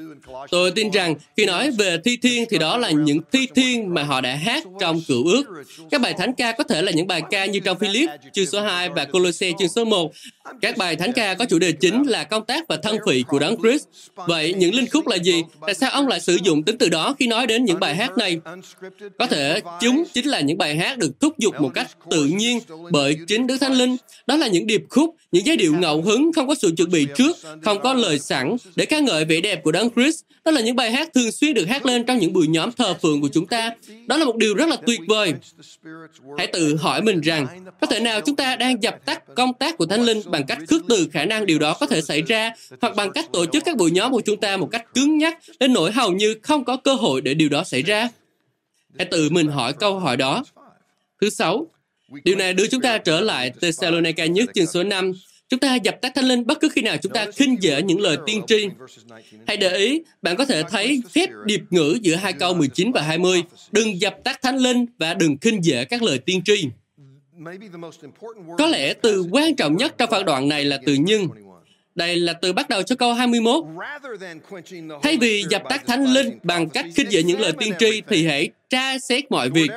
Tôi tin rằng khi nói về thi thiên thì đó là những thi thiên mà họ đã hát trong cựu ước. Các bài thánh ca có thể là những bài ca như trong Philip, chương số 2 và Colosse, chương số 1. Các bài thánh ca có chủ đề chính là công tác và thân phị của Đấng Christ. Vậy những linh khúc là gì? Tại sao ông lại sử dụng tính từ đó khi nói đến những bài hát này? Có thể chúng chính là những bài hát được thúc giục một cách tự nhiên bởi chính Đức Thánh Linh. Đó là những điệp khúc, những giai điệu ngẫu hứng không có sự chuẩn bị trước, không có lời sẵn để ca ngợi vẻ đẹp của Đấng Christ đó là những bài hát thường xuyên được hát lên trong những buổi nhóm thờ phượng của chúng ta. Đó là một điều rất là tuyệt vời. Hãy tự hỏi mình rằng, có thể nào chúng ta đang dập tắt công tác của Thánh Linh bằng cách khước từ khả năng điều đó có thể xảy ra, hoặc bằng cách tổ chức các buổi nhóm của chúng ta một cách cứng nhắc đến nỗi hầu như không có cơ hội để điều đó xảy ra? Hãy tự mình hỏi câu hỏi đó. Thứ sáu, Điều này đưa chúng ta trở lại Thessalonica nhất chương số 5, Chúng ta dập tắt thánh linh bất cứ khi nào chúng ta khinh dễ những lời tiên tri. Hãy để ý, bạn có thể thấy phép điệp ngữ giữa hai câu 19 và 20. Đừng dập tắt thánh linh và đừng khinh dễ các lời tiên tri. Có lẽ từ quan trọng nhất trong phần đoạn này là từ nhưng. Đây là từ bắt đầu cho câu 21. Thay vì dập tắt thánh linh bằng cách khích dễ những lời tiên tri thì hãy tra xét mọi việc.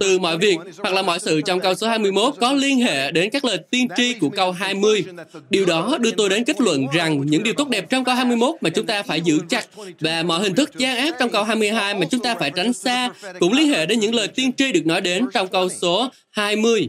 Từ mọi việc hoặc là mọi sự trong câu số 21 có liên hệ đến các lời tiên tri của câu 20. Điều đó đưa tôi đến kết luận rằng những điều tốt đẹp trong câu 21 mà chúng ta phải giữ chặt và mọi hình thức gian ác trong câu 22 mà chúng ta phải tránh xa cũng liên hệ đến những lời tiên tri được nói đến trong câu số 20.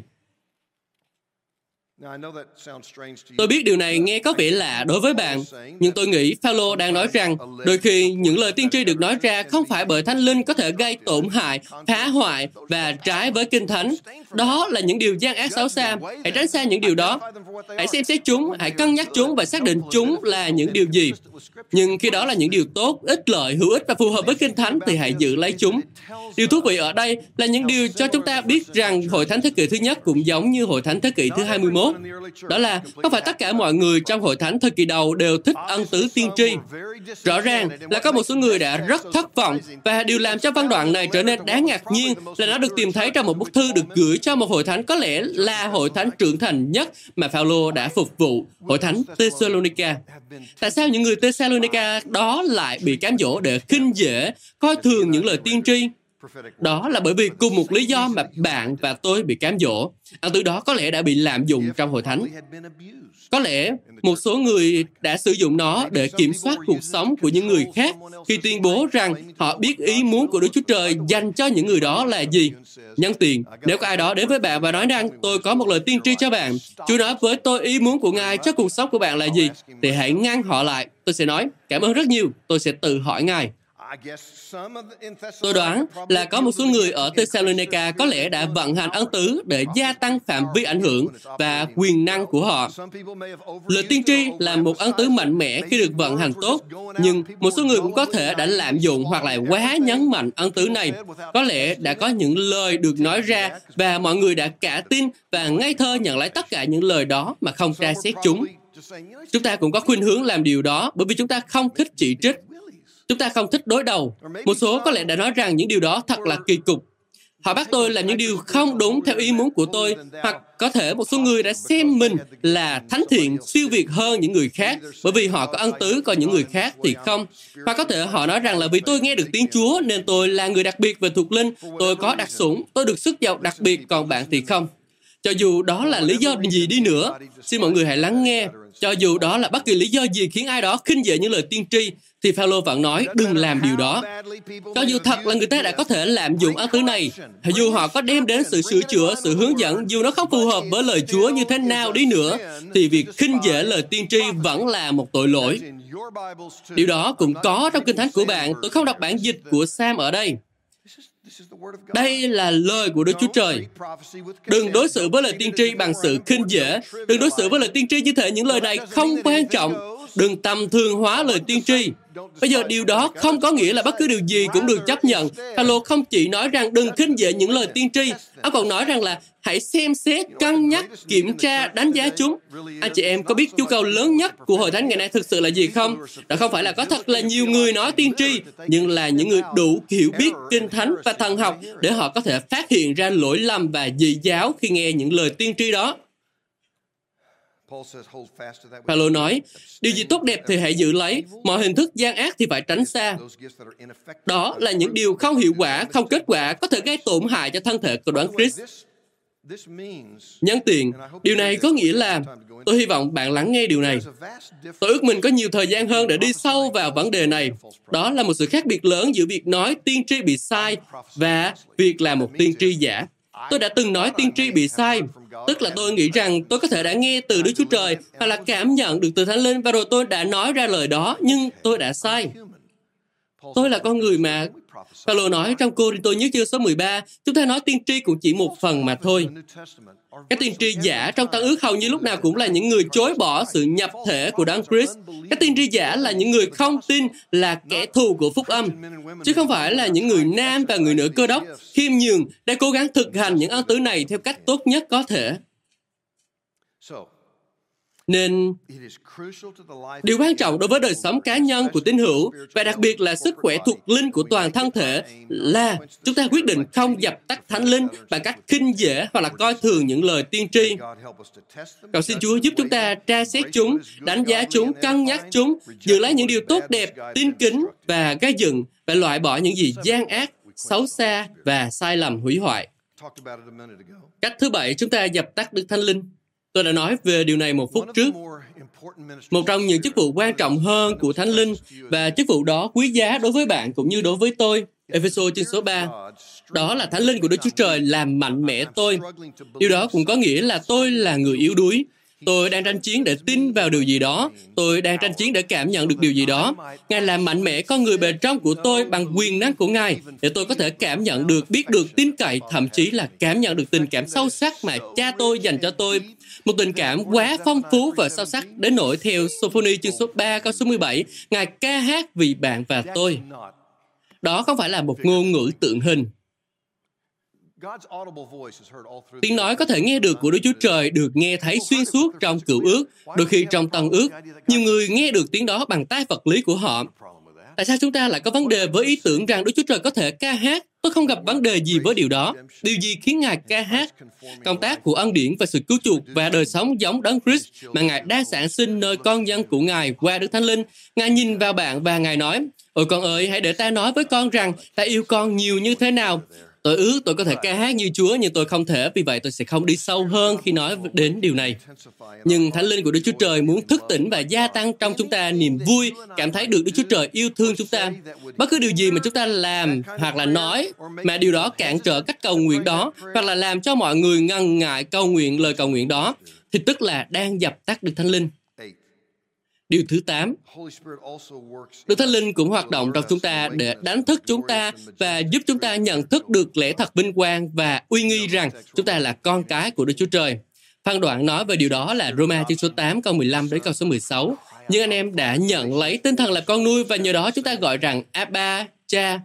Tôi biết điều này nghe có vẻ lạ đối với bạn, nhưng tôi nghĩ Phaolô đang nói rằng đôi khi những lời tiên tri được nói ra không phải bởi Thánh Linh có thể gây tổn hại, phá hoại và trái với Kinh Thánh. Đó là những điều gian ác xấu xa. Hãy tránh xa những điều đó. Hãy xem xét chúng, hãy cân nhắc chúng và xác định chúng là những điều gì. Nhưng khi đó là những điều tốt, ích lợi, hữu ích và phù hợp với Kinh Thánh thì hãy giữ lấy chúng. Điều thú vị ở đây là những điều cho chúng ta biết rằng Hội Thánh thế kỷ thứ nhất cũng giống như Hội Thánh thế kỷ thứ 21. Đó là không phải tất cả mọi người trong Hội Thánh thời kỳ đầu đều thích ân tứ tiên tri. Rõ ràng là có một số người đã rất thất vọng và điều làm cho văn đoạn này trở nên đáng ngạc nhiên là nó được tìm thấy trong một bức thư được gửi cho một hội thánh có lẽ là hội thánh trưởng thành nhất mà Phaolô đã phục vụ, hội thánh Thessalonica. Tại sao những người Thessalonica đó lại bị cám dỗ để khinh dễ, coi thường những lời tiên tri? Đó là bởi vì cùng một lý do mà bạn và tôi bị cám dỗ. Ân từ đó có lẽ đã bị lạm dụng trong hội thánh. Có lẽ một số người đã sử dụng nó để kiểm soát cuộc sống của những người khác khi tuyên bố rằng họ biết ý muốn của Đức Chúa Trời dành cho những người đó là gì. Nhân tiền, nếu có ai đó đến với bạn và nói rằng tôi có một lời tiên tri cho bạn, Chúa nói với tôi ý muốn của Ngài cho cuộc sống của bạn là gì, thì hãy ngăn họ lại. Tôi sẽ nói, cảm ơn rất nhiều, tôi sẽ tự hỏi Ngài. Tôi đoán là có một số người ở Thessalonica có lẽ đã vận hành ân tứ để gia tăng phạm vi ảnh hưởng và quyền năng của họ. Lời tiên tri là một ân tứ mạnh mẽ khi được vận hành tốt, nhưng một số người cũng có thể đã lạm dụng hoặc là quá nhấn mạnh ân tứ này. Có lẽ đã có những lời được nói ra và mọi người đã cả tin và ngây thơ nhận lấy tất cả những lời đó mà không tra xét chúng. Chúng ta cũng có khuynh hướng làm điều đó bởi vì chúng ta không thích chỉ trích Chúng ta không thích đối đầu. Một số có lẽ đã nói rằng những điều đó thật là kỳ cục. Họ bắt tôi làm những điều không đúng theo ý muốn của tôi, hoặc có thể một số người đã xem mình là thánh thiện siêu việt hơn những người khác bởi vì họ có ân tứ, còn những người khác thì không. Hoặc có thể họ nói rằng là vì tôi nghe được tiếng Chúa nên tôi là người đặc biệt về thuộc linh, tôi có đặc sủng, tôi được sức giàu đặc biệt, còn bạn thì không. Cho dù đó là lý do gì đi nữa, xin mọi người hãy lắng nghe. Cho dù đó là bất kỳ lý do gì khiến ai đó khinh dễ những lời tiên tri, thì Phaolô vẫn nói đừng làm điều đó. Cho dù thật là người ta đã có thể lạm dụng ác tứ này, dù họ có đem đến sự sửa chữa, sự hướng dẫn, dù nó không phù hợp với lời Chúa như thế nào đi nữa, thì việc khinh dễ lời tiên tri vẫn là một tội lỗi. Điều đó cũng có trong kinh thánh của bạn. Tôi không đọc bản dịch của Sam ở đây. Đây là lời của Đức Chúa Trời. Đừng đối xử với lời tiên tri bằng sự khinh dễ. Đừng đối xử với lời tiên tri như thể những lời này không quan trọng đừng tầm thường hóa lời tiên tri. Bây giờ điều đó không có nghĩa là bất cứ điều gì cũng được chấp nhận. Paulo không chỉ nói rằng đừng khinh dễ những lời tiên tri, ông còn nói rằng là hãy xem xét, cân nhắc, kiểm tra, đánh giá chúng. Anh chị em có biết nhu cầu lớn nhất của hội thánh ngày nay thực sự là gì không? Đó không phải là có thật là nhiều người nói tiên tri, nhưng là những người đủ hiểu biết kinh thánh và thần học để họ có thể phát hiện ra lỗi lầm và dị giáo khi nghe những lời tiên tri đó. Paulo nói, điều gì tốt đẹp thì hãy giữ lấy, mọi hình thức gian ác thì phải tránh xa. Đó là những điều không hiệu quả, không kết quả, có thể gây tổn hại cho thân thể của đoán Christ. Nhân tiền, điều này có nghĩa là tôi hy vọng bạn lắng nghe điều này. Tôi ước mình có nhiều thời gian hơn để đi sâu vào vấn đề này. Đó là một sự khác biệt lớn giữa việc nói tiên tri bị sai và việc là một tiên tri giả. Tôi đã từng nói tiên tri bị sai, tức là tôi nghĩ rằng tôi có thể đã nghe từ Đức Chúa Trời hoặc là cảm nhận được từ Thánh Linh và rồi tôi đã nói ra lời đó, nhưng tôi đã sai. Tôi là con người mà Paulo nói trong cô tôi nhớ chương số 13, chúng ta nói tiên tri cũng chỉ một phần mà thôi. Các tiên tri giả trong tăng ước hầu như lúc nào cũng là những người chối bỏ sự nhập thể của Đấng Christ. Các tiên tri giả là những người không tin là kẻ thù của phúc âm, chứ không phải là những người nam và người nữ cơ đốc khiêm nhường đang cố gắng thực hành những ân tứ này theo cách tốt nhất có thể. Nên điều quan trọng đối với đời sống cá nhân của tín hữu và đặc biệt là sức khỏe thuộc linh của toàn thân thể là chúng ta quyết định không dập tắt thánh linh bằng cách khinh dễ hoặc là coi thường những lời tiên tri. Cầu xin Chúa giúp chúng ta tra xét chúng, đánh giá chúng, cân nhắc chúng, giữ lấy những điều tốt đẹp, tin kính và gây dựng và loại bỏ những gì gian ác, xấu xa và sai lầm hủy hoại. Cách thứ bảy, chúng ta dập tắt Đức Thánh Linh. Tôi đã nói về điều này một phút trước. Một trong những chức vụ quan trọng hơn của Thánh Linh và chức vụ đó quý giá đối với bạn cũng như đối với tôi Ephesos chương số 3. Đó là Thánh Linh của Đức Chúa Trời làm mạnh mẽ tôi. Điều đó cũng có nghĩa là tôi là người yếu đuối. Tôi đang tranh chiến để tin vào điều gì đó. Tôi đang tranh chiến để cảm nhận được điều gì đó. Ngài làm mạnh mẽ con người bề trong của tôi bằng quyền năng của Ngài để tôi có thể cảm nhận được, biết được, tin cậy, thậm chí là cảm nhận được tình cảm sâu sắc mà cha tôi dành cho tôi. Một tình cảm quá phong phú và sâu sắc đến nỗi theo Sophony chương số 3 câu số 17, Ngài ca hát vì bạn và tôi. Đó không phải là một ngôn ngữ tượng hình. Tiếng nói có thể nghe được của Đức Chúa Trời được nghe thấy xuyên suốt trong cựu ước, đôi khi trong tân ước. Nhiều người nghe được tiếng đó bằng tai vật lý của họ. Tại sao chúng ta lại có vấn đề với ý tưởng rằng Đức Chúa Trời có thể ca hát? Tôi không gặp vấn đề gì với điều đó. Điều gì khiến Ngài ca hát? Công tác của ân điển và sự cứu chuộc và đời sống giống Đấng Christ mà Ngài đang sản sinh nơi con dân của Ngài qua Đức Thánh Linh. Ngài nhìn vào bạn và Ngài nói, Ôi con ơi, hãy để ta nói với con rằng ta yêu con nhiều như thế nào. Tôi ước tôi có thể ca hát như Chúa nhưng tôi không thể, vì vậy tôi sẽ không đi sâu hơn khi nói đến điều này. Nhưng Thánh Linh của Đức Chúa Trời muốn thức tỉnh và gia tăng trong chúng ta niềm vui, cảm thấy được Đức Chúa Trời yêu thương chúng ta. Bất cứ điều gì mà chúng ta làm hoặc là nói mà điều đó cản trở cách cầu nguyện đó hoặc là làm cho mọi người ngần ngại cầu nguyện lời cầu nguyện đó thì tức là đang dập tắt được Thánh Linh. Điều thứ 8, Đức Thánh Linh cũng hoạt động trong chúng ta để đánh thức chúng ta và giúp chúng ta nhận thức được lẽ thật vinh quang và uy nghi rằng chúng ta là con cái của Đức Chúa Trời. Phan đoạn nói về điều đó là Roma chương số 8 câu 15 đến câu số 16. Nhưng anh em đã nhận lấy tinh thần là con nuôi và nhờ đó chúng ta gọi rằng Abba, cha.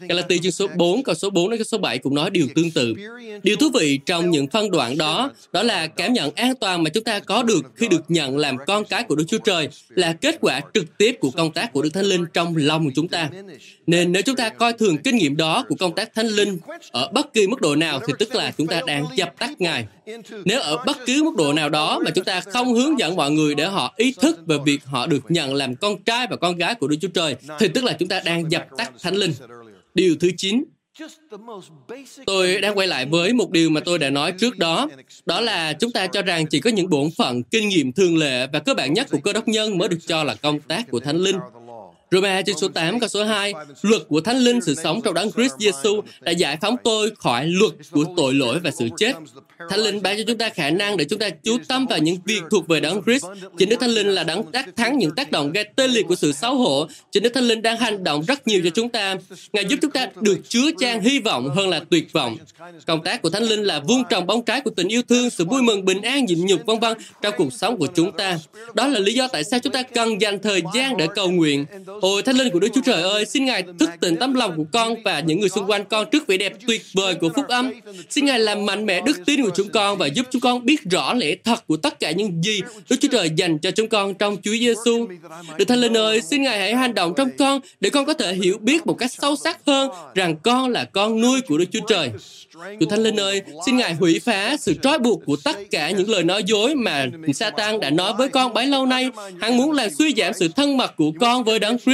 Galati chương số 4, câu số 4 đến câu số 7 cũng nói điều tương tự. Điều thú vị trong những phân đoạn đó, đó là cảm nhận an toàn mà chúng ta có được khi được nhận làm con cái của Đức Chúa Trời là kết quả trực tiếp của công tác của Đức Thánh Linh trong lòng của chúng ta. Nên nếu chúng ta coi thường kinh nghiệm đó của công tác Thánh Linh ở bất kỳ mức độ nào thì tức là chúng ta đang dập tắt Ngài. Nếu ở bất cứ mức độ nào đó mà chúng ta không hướng dẫn mọi người để họ ý thức về việc họ được nhận làm con trai và con gái của Đức Chúa Trời thì tức là chúng ta đang dập tắt Thánh Linh. Điều thứ 9, Tôi đang quay lại với một điều mà tôi đã nói trước đó, đó là chúng ta cho rằng chỉ có những bổn phận, kinh nghiệm thường lệ và cơ bản nhất của cơ đốc nhân mới được cho là công tác của Thánh Linh. Roma trên số 8 câu số 2, luật của Thánh Linh sự sống trong đấng Christ Jesus đã giải phóng tôi khỏi luật của tội lỗi và sự chết. Thánh Linh ban cho chúng ta khả năng để chúng ta chú tâm vào những việc thuộc về đấng Christ. Chính Đức Thánh Linh là đấng đắc thắng những tác động gây tê liệt của sự xấu hổ. Chính Đức Thánh Linh đang hành động rất nhiều cho chúng ta. Ngài giúp chúng ta được chứa chan hy vọng hơn là tuyệt vọng. Công tác của Thánh Linh là vuông trồng bóng trái của tình yêu thương, sự vui mừng, bình an, nhịn nhục, vân vân trong cuộc sống của chúng ta. Đó là lý do tại sao chúng ta cần dành thời gian để cầu nguyện. Ôi Thánh Linh của Đức Chúa Trời ơi, xin Ngài thức tỉnh tấm lòng của con và những người xung quanh con trước vẻ đẹp tuyệt vời của phúc âm. Xin Ngài làm mạnh mẽ đức tin của chúng con và giúp chúng con biết rõ lẽ thật của tất cả những gì Đức Chúa Trời dành cho chúng con trong Chúa Giêsu. Đức Thánh Linh ơi, xin Ngài hãy hành động trong con để con có thể hiểu biết một cách sâu sắc hơn rằng con là con nuôi của Đức Chúa Trời. Chúa Thánh Linh ơi, xin Ngài hủy phá sự trói buộc của tất cả những lời nói dối mà Satan đã nói với con bấy lâu nay. Hắn muốn làm suy giảm sự thân mật của con với Đấng Christ.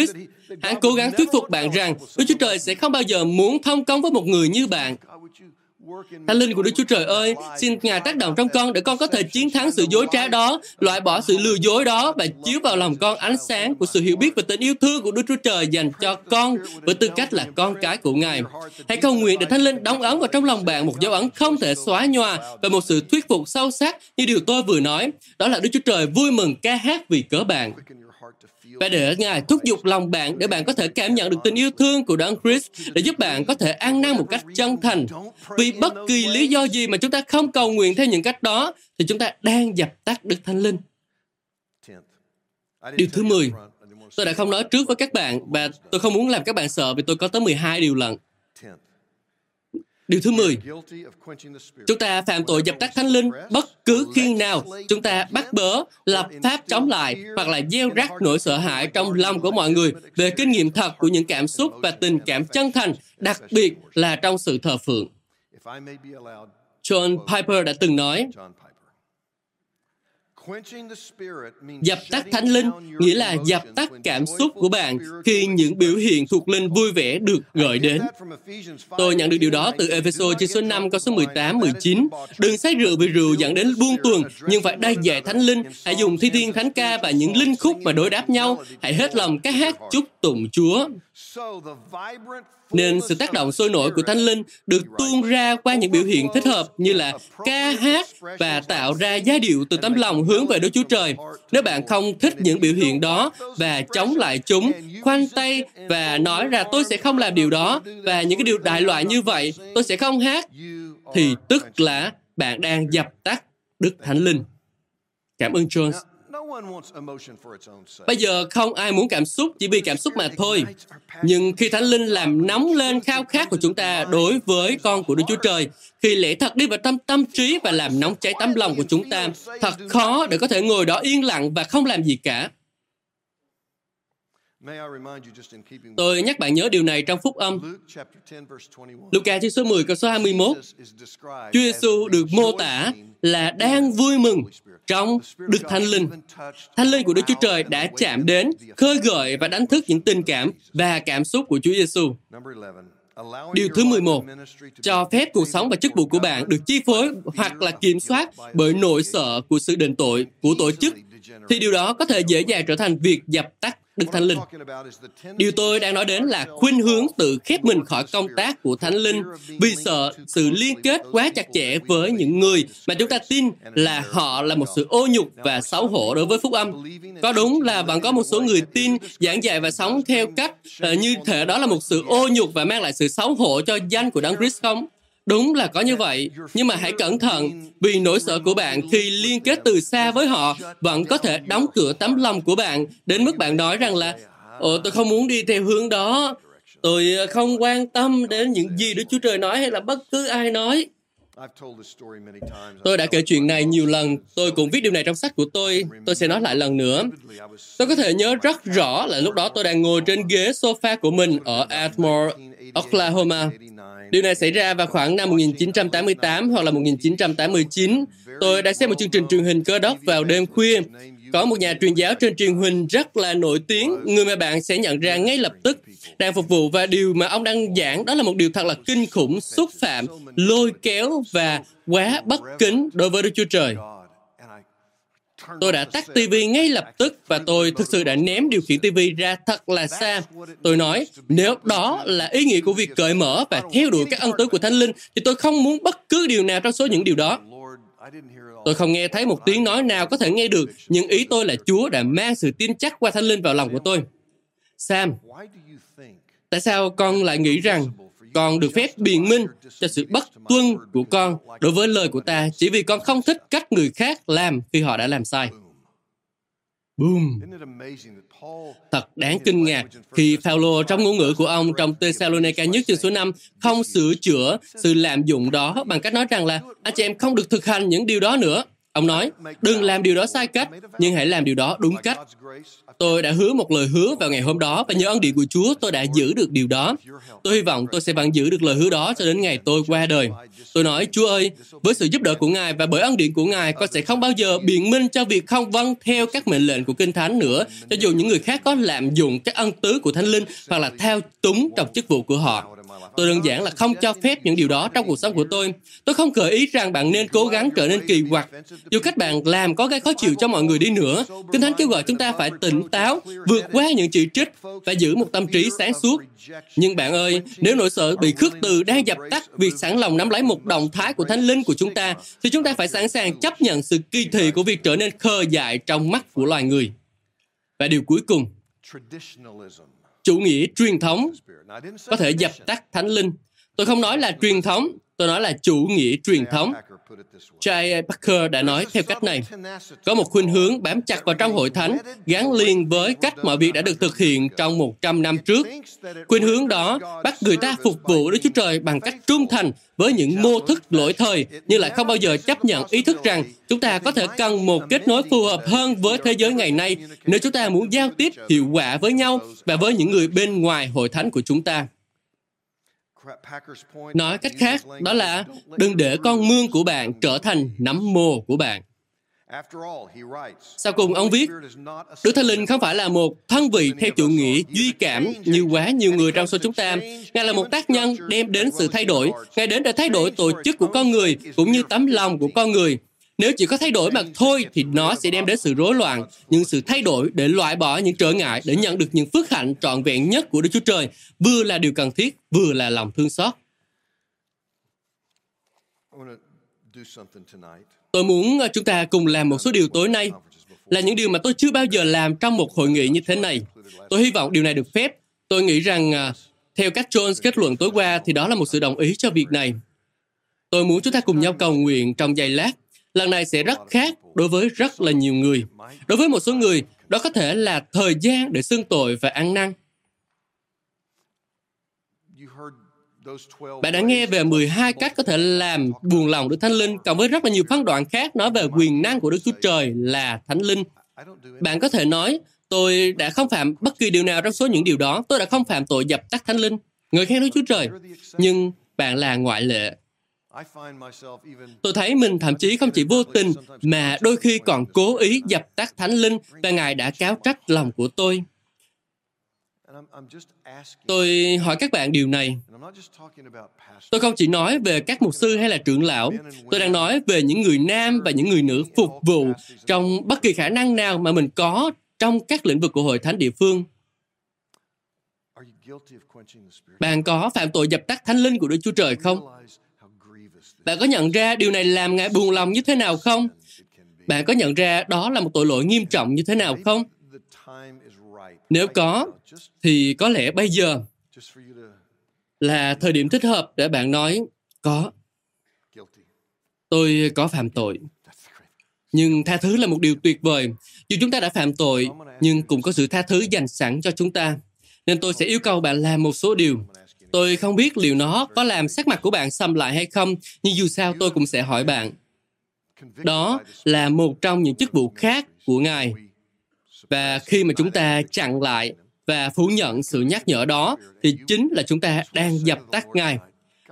Hắn cố gắng thuyết phục bạn rằng Đức Chúa Trời sẽ không bao giờ muốn thông công với một người như bạn. Thánh linh của Đức Chúa Trời ơi, xin Ngài tác động trong con để con có thể chiến thắng sự dối trá đó, loại bỏ sự lừa dối đó và chiếu vào lòng con ánh sáng của sự hiểu biết và tình yêu thương của Đức Chúa Trời dành cho con với tư cách là con cái của Ngài. Hãy cầu nguyện để Thánh linh đóng ấn vào trong lòng bạn một dấu ấn không thể xóa nhòa và một sự thuyết phục sâu sắc như điều tôi vừa nói. Đó là Đức Chúa Trời vui mừng ca hát vì cớ bạn và để Ngài thúc giục lòng bạn để bạn có thể cảm nhận được tình yêu thương của Đấng Christ để giúp bạn có thể ăn năn một cách chân thành. Vì bất kỳ lý do gì mà chúng ta không cầu nguyện theo những cách đó thì chúng ta đang dập tắt Đức Thánh Linh. Điều thứ 10, tôi đã không nói trước với các bạn và tôi không muốn làm các bạn sợ vì tôi có tới 12 điều lần Điều thứ 10, chúng ta phạm tội dập tắt thánh linh bất cứ khi nào chúng ta bắt bớ, lập pháp chống lại hoặc là gieo rắc nỗi sợ hãi trong lòng của mọi người về kinh nghiệm thật của những cảm xúc và tình cảm chân thành, đặc biệt là trong sự thờ phượng. John Piper đã từng nói, Dập tắt thánh linh nghĩa là dập tắt cảm xúc của bạn khi những biểu hiện thuộc linh vui vẻ được gợi đến. Tôi nhận được điều đó từ Ephesos chương số 5 câu số 18, 19. Đừng say rượu vì rượu dẫn đến buông tuần, nhưng phải đa dạy thánh linh. Hãy dùng thi thiên thánh ca và những linh khúc mà đối đáp nhau. Hãy hết lòng ca hát chúc tụng Chúa. Nên sự tác động sôi nổi của Thánh Linh được tuôn ra qua những biểu hiện thích hợp như là ca hát và tạo ra giai điệu từ tấm lòng hướng về Đức Chúa Trời. Nếu bạn không thích những biểu hiện đó và chống lại chúng, khoanh tay và nói ra tôi sẽ không làm điều đó và những cái điều đại loại như vậy, tôi sẽ không hát, thì tức là bạn đang dập tắt Đức Thánh Linh. Cảm ơn Jones. Bây giờ không ai muốn cảm xúc chỉ vì cảm xúc mà thôi. Nhưng khi Thánh Linh làm nóng lên khao khát của chúng ta đối với con của Đức Chúa Trời, khi lẽ thật đi vào tâm tâm trí và làm nóng cháy tấm lòng của chúng ta, thật khó để có thể ngồi đó yên lặng và không làm gì cả. Tôi nhắc bạn nhớ điều này trong phúc âm. Luca chương số 10 câu số 21. Chúa Giêsu được mô tả là đang vui mừng trong Đức Thánh Linh. Thánh Linh của Đức Chúa Trời đã chạm đến, khơi gợi và đánh thức những tình cảm và cảm xúc của Chúa Giêsu. Điều thứ 11, cho phép cuộc sống và chức vụ của bạn được chi phối hoặc là kiểm soát bởi nỗi sợ của sự đền tội của tổ chức, thì điều đó có thể dễ dàng trở thành việc dập tắt Đức Thánh Linh. Điều tôi đang nói đến là khuynh hướng tự khép mình khỏi công tác của Thánh Linh vì sợ sự liên kết quá chặt chẽ với những người mà chúng ta tin là họ là một sự ô nhục và xấu hổ đối với phúc âm. Có đúng là vẫn có một số người tin, giảng dạy và sống theo cách ờ, như thể đó là một sự ô nhục và mang lại sự xấu hổ cho danh của Đấng Christ không? Đúng là có như vậy, nhưng mà hãy cẩn thận vì nỗi sợ của bạn khi liên kết từ xa với họ vẫn có thể đóng cửa tấm lòng của bạn đến mức bạn nói rằng là Ồ, tôi không muốn đi theo hướng đó. Tôi không quan tâm đến những gì Đức Chúa Trời nói hay là bất cứ ai nói. Tôi đã kể chuyện này nhiều lần, tôi cũng viết điều này trong sách của tôi, tôi sẽ nói lại lần nữa. Tôi có thể nhớ rất rõ là lúc đó tôi đang ngồi trên ghế sofa của mình ở Atmore, Oklahoma. Điều này xảy ra vào khoảng năm 1988 hoặc là 1989. Tôi đã xem một chương trình truyền hình cơ đốc vào đêm khuya. Có một nhà truyền giáo trên truyền hình rất là nổi tiếng, người mà bạn sẽ nhận ra ngay lập tức đang phục vụ và điều mà ông đang giảng đó là một điều thật là kinh khủng, xúc phạm, lôi kéo và quá bất kính đối với Đức Chúa Trời. Tôi đã tắt TV ngay lập tức và tôi thực sự đã ném điều khiển TV ra thật là xa. Tôi nói, nếu đó là ý nghĩa của việc cởi mở và theo đuổi các ân tứ của Thánh Linh, thì tôi không muốn bất cứ điều nào trong số những điều đó. Tôi không nghe thấy một tiếng nói nào có thể nghe được, nhưng ý tôi là Chúa đã mang sự tin chắc qua Thánh Linh vào lòng của tôi. Sam, tại sao con lại nghĩ rằng con được phép biện minh cho sự bất tuân của con đối với lời của ta chỉ vì con không thích cách người khác làm khi họ đã làm sai. Boom! Thật đáng kinh ngạc khi Phaolô trong ngôn ngữ của ông trong Thessalonica nhất chương số 5 không sửa chữa sự lạm dụng đó bằng cách nói rằng là anh chị em không được thực hành những điều đó nữa. Ông nói, đừng làm điều đó sai cách, nhưng hãy làm điều đó đúng cách. Tôi đã hứa một lời hứa vào ngày hôm đó và nhờ ân điện của Chúa tôi đã giữ được điều đó. Tôi hy vọng tôi sẽ vẫn giữ được lời hứa đó cho đến ngày tôi qua đời. Tôi nói, Chúa ơi, với sự giúp đỡ của Ngài và bởi ân điện của Ngài, con sẽ không bao giờ biện minh cho việc không vâng theo các mệnh lệnh của Kinh Thánh nữa, cho dù những người khác có lạm dụng các ân tứ của Thánh Linh hoặc là thao túng trong chức vụ của họ. Tôi đơn giản là không cho phép những điều đó trong cuộc sống của tôi. Tôi không gợi ý rằng bạn nên cố gắng trở nên kỳ quặc. Dù cách bạn làm có gây khó chịu cho mọi người đi nữa, Kinh Thánh kêu gọi chúng ta phải tỉnh táo, vượt qua những chỉ trích và giữ một tâm trí sáng suốt. Nhưng bạn ơi, nếu nỗi sợ bị khước từ đang dập tắt việc sẵn lòng nắm lấy một động thái của Thánh Linh của chúng ta, thì chúng ta phải sẵn sàng chấp nhận sự kỳ thị của việc trở nên khờ dại trong mắt của loài người. Và điều cuối cùng, chủ nghĩa truyền thống có thể dập tắt thánh linh. Tôi không nói là truyền thống, tôi nói là chủ nghĩa truyền thống. Cha Parker đã nói theo cách này. Có một khuynh hướng bám chặt vào trong hội thánh, gắn liền với cách mọi việc đã được thực hiện trong 100 năm trước. Khuynh hướng đó bắt người ta phục vụ Đức Chúa Trời bằng cách trung thành với những mô thức lỗi thời, nhưng lại không bao giờ chấp nhận ý thức rằng chúng ta có thể cần một kết nối phù hợp hơn với thế giới ngày nay nếu chúng ta muốn giao tiếp hiệu quả với nhau và với những người bên ngoài hội thánh của chúng ta. Nói cách khác, đó là đừng để con mương của bạn trở thành nấm mồ của bạn. Sau cùng, ông viết, Đức Thánh Linh không phải là một thân vị theo chủ nghĩa duy cảm như quá nhiều người trong số chúng ta. Ngài là một tác nhân đem đến sự thay đổi. Ngài đến để thay đổi tổ chức của con người cũng như tấm lòng của con người. Nếu chỉ có thay đổi mà thôi thì nó sẽ đem đến sự rối loạn. Nhưng sự thay đổi để loại bỏ những trở ngại, để nhận được những phước hạnh trọn vẹn nhất của Đức Chúa Trời, vừa là điều cần thiết, vừa là lòng thương xót. Tôi muốn ờ, chúng ta cùng làm một số điều tối nay là những điều mà tôi chưa bao giờ làm trong một hội nghị như thế này. Tôi hy vọng điều này được phép. Tôi nghĩ rằng ờ, theo cách Jones kết luận tối qua thì đó là một sự đồng ý cho việc này. Tôi muốn chúng ta cùng nhau cầu nguyện trong giây lát. Lần này sẽ rất khác đối với rất là nhiều người. Đối với một số người, đó có thể là thời gian để xưng tội và ăn năn. Bạn đã nghe về 12 cách có thể làm buồn lòng Đức Thánh Linh, cộng với rất là nhiều phân đoạn khác nói về quyền năng của Đức Chúa Trời là Thánh Linh. Bạn có thể nói, tôi đã không phạm bất kỳ điều nào trong số những điều đó. Tôi đã không phạm tội dập tắt Thánh Linh. Người khen Đức Chúa Trời. Nhưng bạn là ngoại lệ. Tôi thấy mình thậm chí không chỉ vô tình mà đôi khi còn cố ý dập tắt Thánh Linh và Ngài đã cáo trách lòng của tôi. Tôi hỏi các bạn điều này. Tôi không chỉ nói về các mục sư hay là trưởng lão, tôi đang nói về những người nam và những người nữ phục vụ trong bất kỳ khả năng nào mà mình có trong các lĩnh vực của hội thánh địa phương. Bạn có phạm tội dập tắt thánh linh của Đức Chúa Trời không? Bạn có nhận ra điều này làm Ngài buồn lòng như thế nào không? Bạn có nhận ra đó là một tội lỗi nghiêm trọng như thế nào không? Nếu có, thì có lẽ bây giờ là thời điểm thích hợp để bạn nói có. Tôi có phạm tội. Nhưng tha thứ là một điều tuyệt vời. Dù chúng ta đã phạm tội, nhưng cũng có sự tha thứ dành sẵn cho chúng ta. Nên tôi sẽ yêu cầu bạn làm một số điều. Tôi không biết liệu nó có làm sắc mặt của bạn xâm lại hay không, nhưng dù sao tôi cũng sẽ hỏi bạn. Đó là một trong những chức vụ khác của Ngài. Và khi mà chúng ta chặn lại và phủ nhận sự nhắc nhở đó, thì chính là chúng ta đang dập tắt Ngài.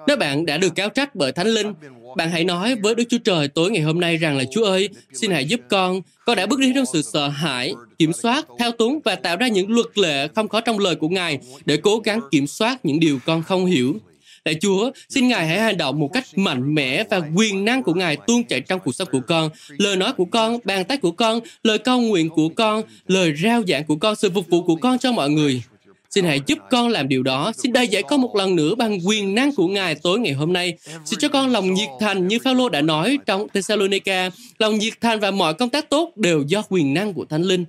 Nếu bạn đã được cáo trách bởi Thánh Linh, bạn hãy nói với Đức Chúa Trời tối ngày hôm nay rằng là Chúa ơi, xin hãy giúp con. Con đã bước đi trong sự sợ hãi, kiểm soát, thao túng và tạo ra những luật lệ không có trong lời của Ngài để cố gắng kiểm soát những điều con không hiểu. Lạy Chúa, xin Ngài hãy hành động một cách mạnh mẽ và quyền năng của Ngài tuôn chảy trong cuộc sống của con. Lời nói của con, bàn tay của con, lời cầu nguyện của con, lời rao giảng của con, sự phục vụ của con cho mọi người. Xin hãy giúp con làm điều đó. Xin đầy dạy con một lần nữa bằng quyền năng của Ngài tối ngày hôm nay. Xin cho con lòng nhiệt thành như Phaolô đã nói trong Thessalonica. Lòng nhiệt thành và mọi công tác tốt đều do quyền năng của Thánh Linh.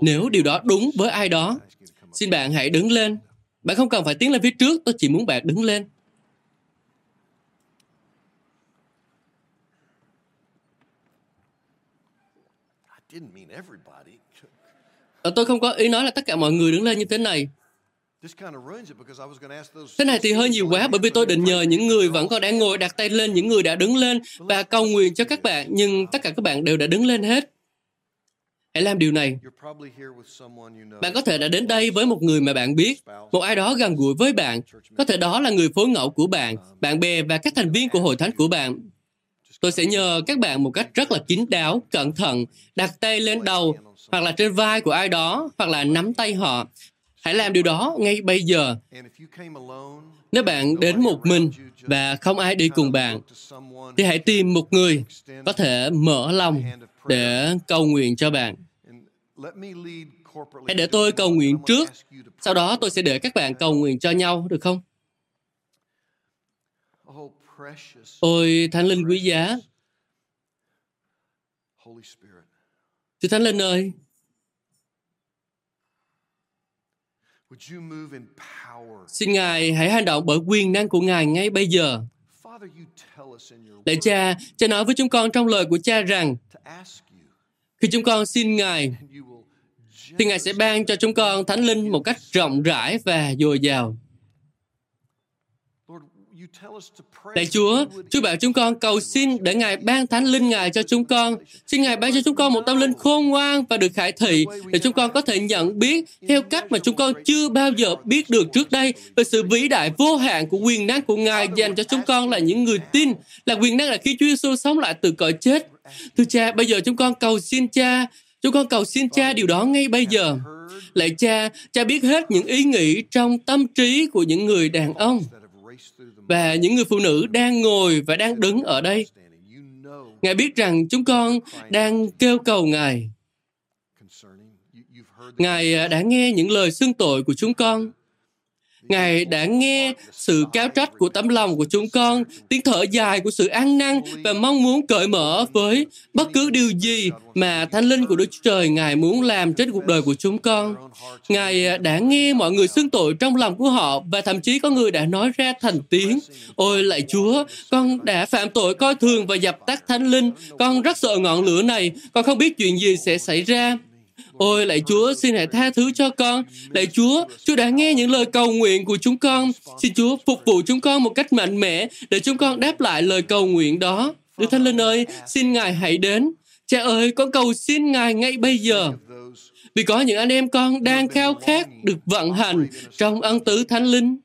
Nếu điều đó đúng với ai đó, xin bạn hãy đứng lên. Bạn không cần phải tiến lên phía trước, tôi chỉ muốn bạn đứng lên. Tôi không có ý nói là tất cả mọi người đứng lên như thế này. Thế này thì hơi nhiều quá bởi vì tôi định nhờ những người vẫn còn đang ngồi đặt tay lên những người đã đứng lên và cầu nguyện cho các bạn nhưng tất cả các bạn đều đã đứng lên hết. Hãy làm điều này. Bạn có thể đã đến đây với một người mà bạn biết, một ai đó gần gũi với bạn. Có thể đó là người phối ngẫu của bạn, bạn bè và các thành viên của hội thánh của bạn. Tôi sẽ nhờ các bạn một cách rất là kín đáo, cẩn thận, đặt tay lên đầu hoặc là trên vai của ai đó, hoặc là nắm tay họ. Hãy làm điều đó ngay bây giờ. Nếu bạn đến một mình và không ai đi cùng bạn, thì hãy tìm một người có thể mở lòng để cầu nguyện cho bạn. Hãy để tôi cầu nguyện trước, sau đó tôi sẽ để các bạn cầu nguyện cho nhau, được không? Ôi Thánh Linh quý giá, Chúa Thánh Linh ơi, xin Ngài hãy hành động bởi quyền năng của Ngài ngay bây giờ. Lạy cha, cha nói với chúng con trong lời của cha rằng, khi chúng con xin Ngài, thì Ngài sẽ ban cho chúng con Thánh Linh một cách rộng rãi và dồi dào. Lạy Chúa, Chúa bảo chúng con cầu xin để Ngài ban thánh linh Ngài cho chúng con. Xin Ngài ban cho chúng con một tâm linh khôn ngoan và được khải thị để chúng con có thể nhận biết theo cách mà chúng con chưa bao giờ biết được trước đây về sự vĩ đại vô hạn của quyền năng của Ngài dành cho chúng con là những người tin, là quyền năng là khi Chúa Giêsu sống lại từ cõi chết. Thưa cha, bây giờ chúng con cầu xin cha, chúng con cầu xin cha điều đó ngay bây giờ. Lạy cha, cha biết hết những ý nghĩ trong tâm trí của những người đàn ông và những người phụ nữ đang ngồi và đang đứng ở đây. Ngài biết rằng chúng con đang kêu cầu Ngài. Ngài à, đã nghe những lời xưng tội của chúng con. Ngài đã nghe sự cáo trách của tấm lòng của chúng con, tiếng thở dài của sự ăn năn và mong muốn cởi mở với bất cứ điều gì mà Thánh Linh của Đức Chúa Trời Ngài muốn làm trên cuộc đời của chúng con. Ngài đã nghe mọi người xưng tội trong lòng của họ và thậm chí có người đã nói ra thành tiếng. Ôi lạy Chúa, con đã phạm tội coi thường và dập tắt Thánh Linh. Con rất sợ ngọn lửa này. Con không biết chuyện gì sẽ xảy ra. Ôi lạy Chúa, xin hãy tha thứ cho con. Lạy Chúa, Chúa đã nghe những lời cầu nguyện của chúng con. Xin Chúa phục vụ chúng con một cách mạnh mẽ để chúng con đáp lại lời cầu nguyện đó. Đức Thánh Linh ơi, xin Ngài hãy đến. Cha ơi, con cầu xin Ngài ngay bây giờ. Vì có những anh em con đang khao khát được vận hành trong ân tứ Thánh Linh.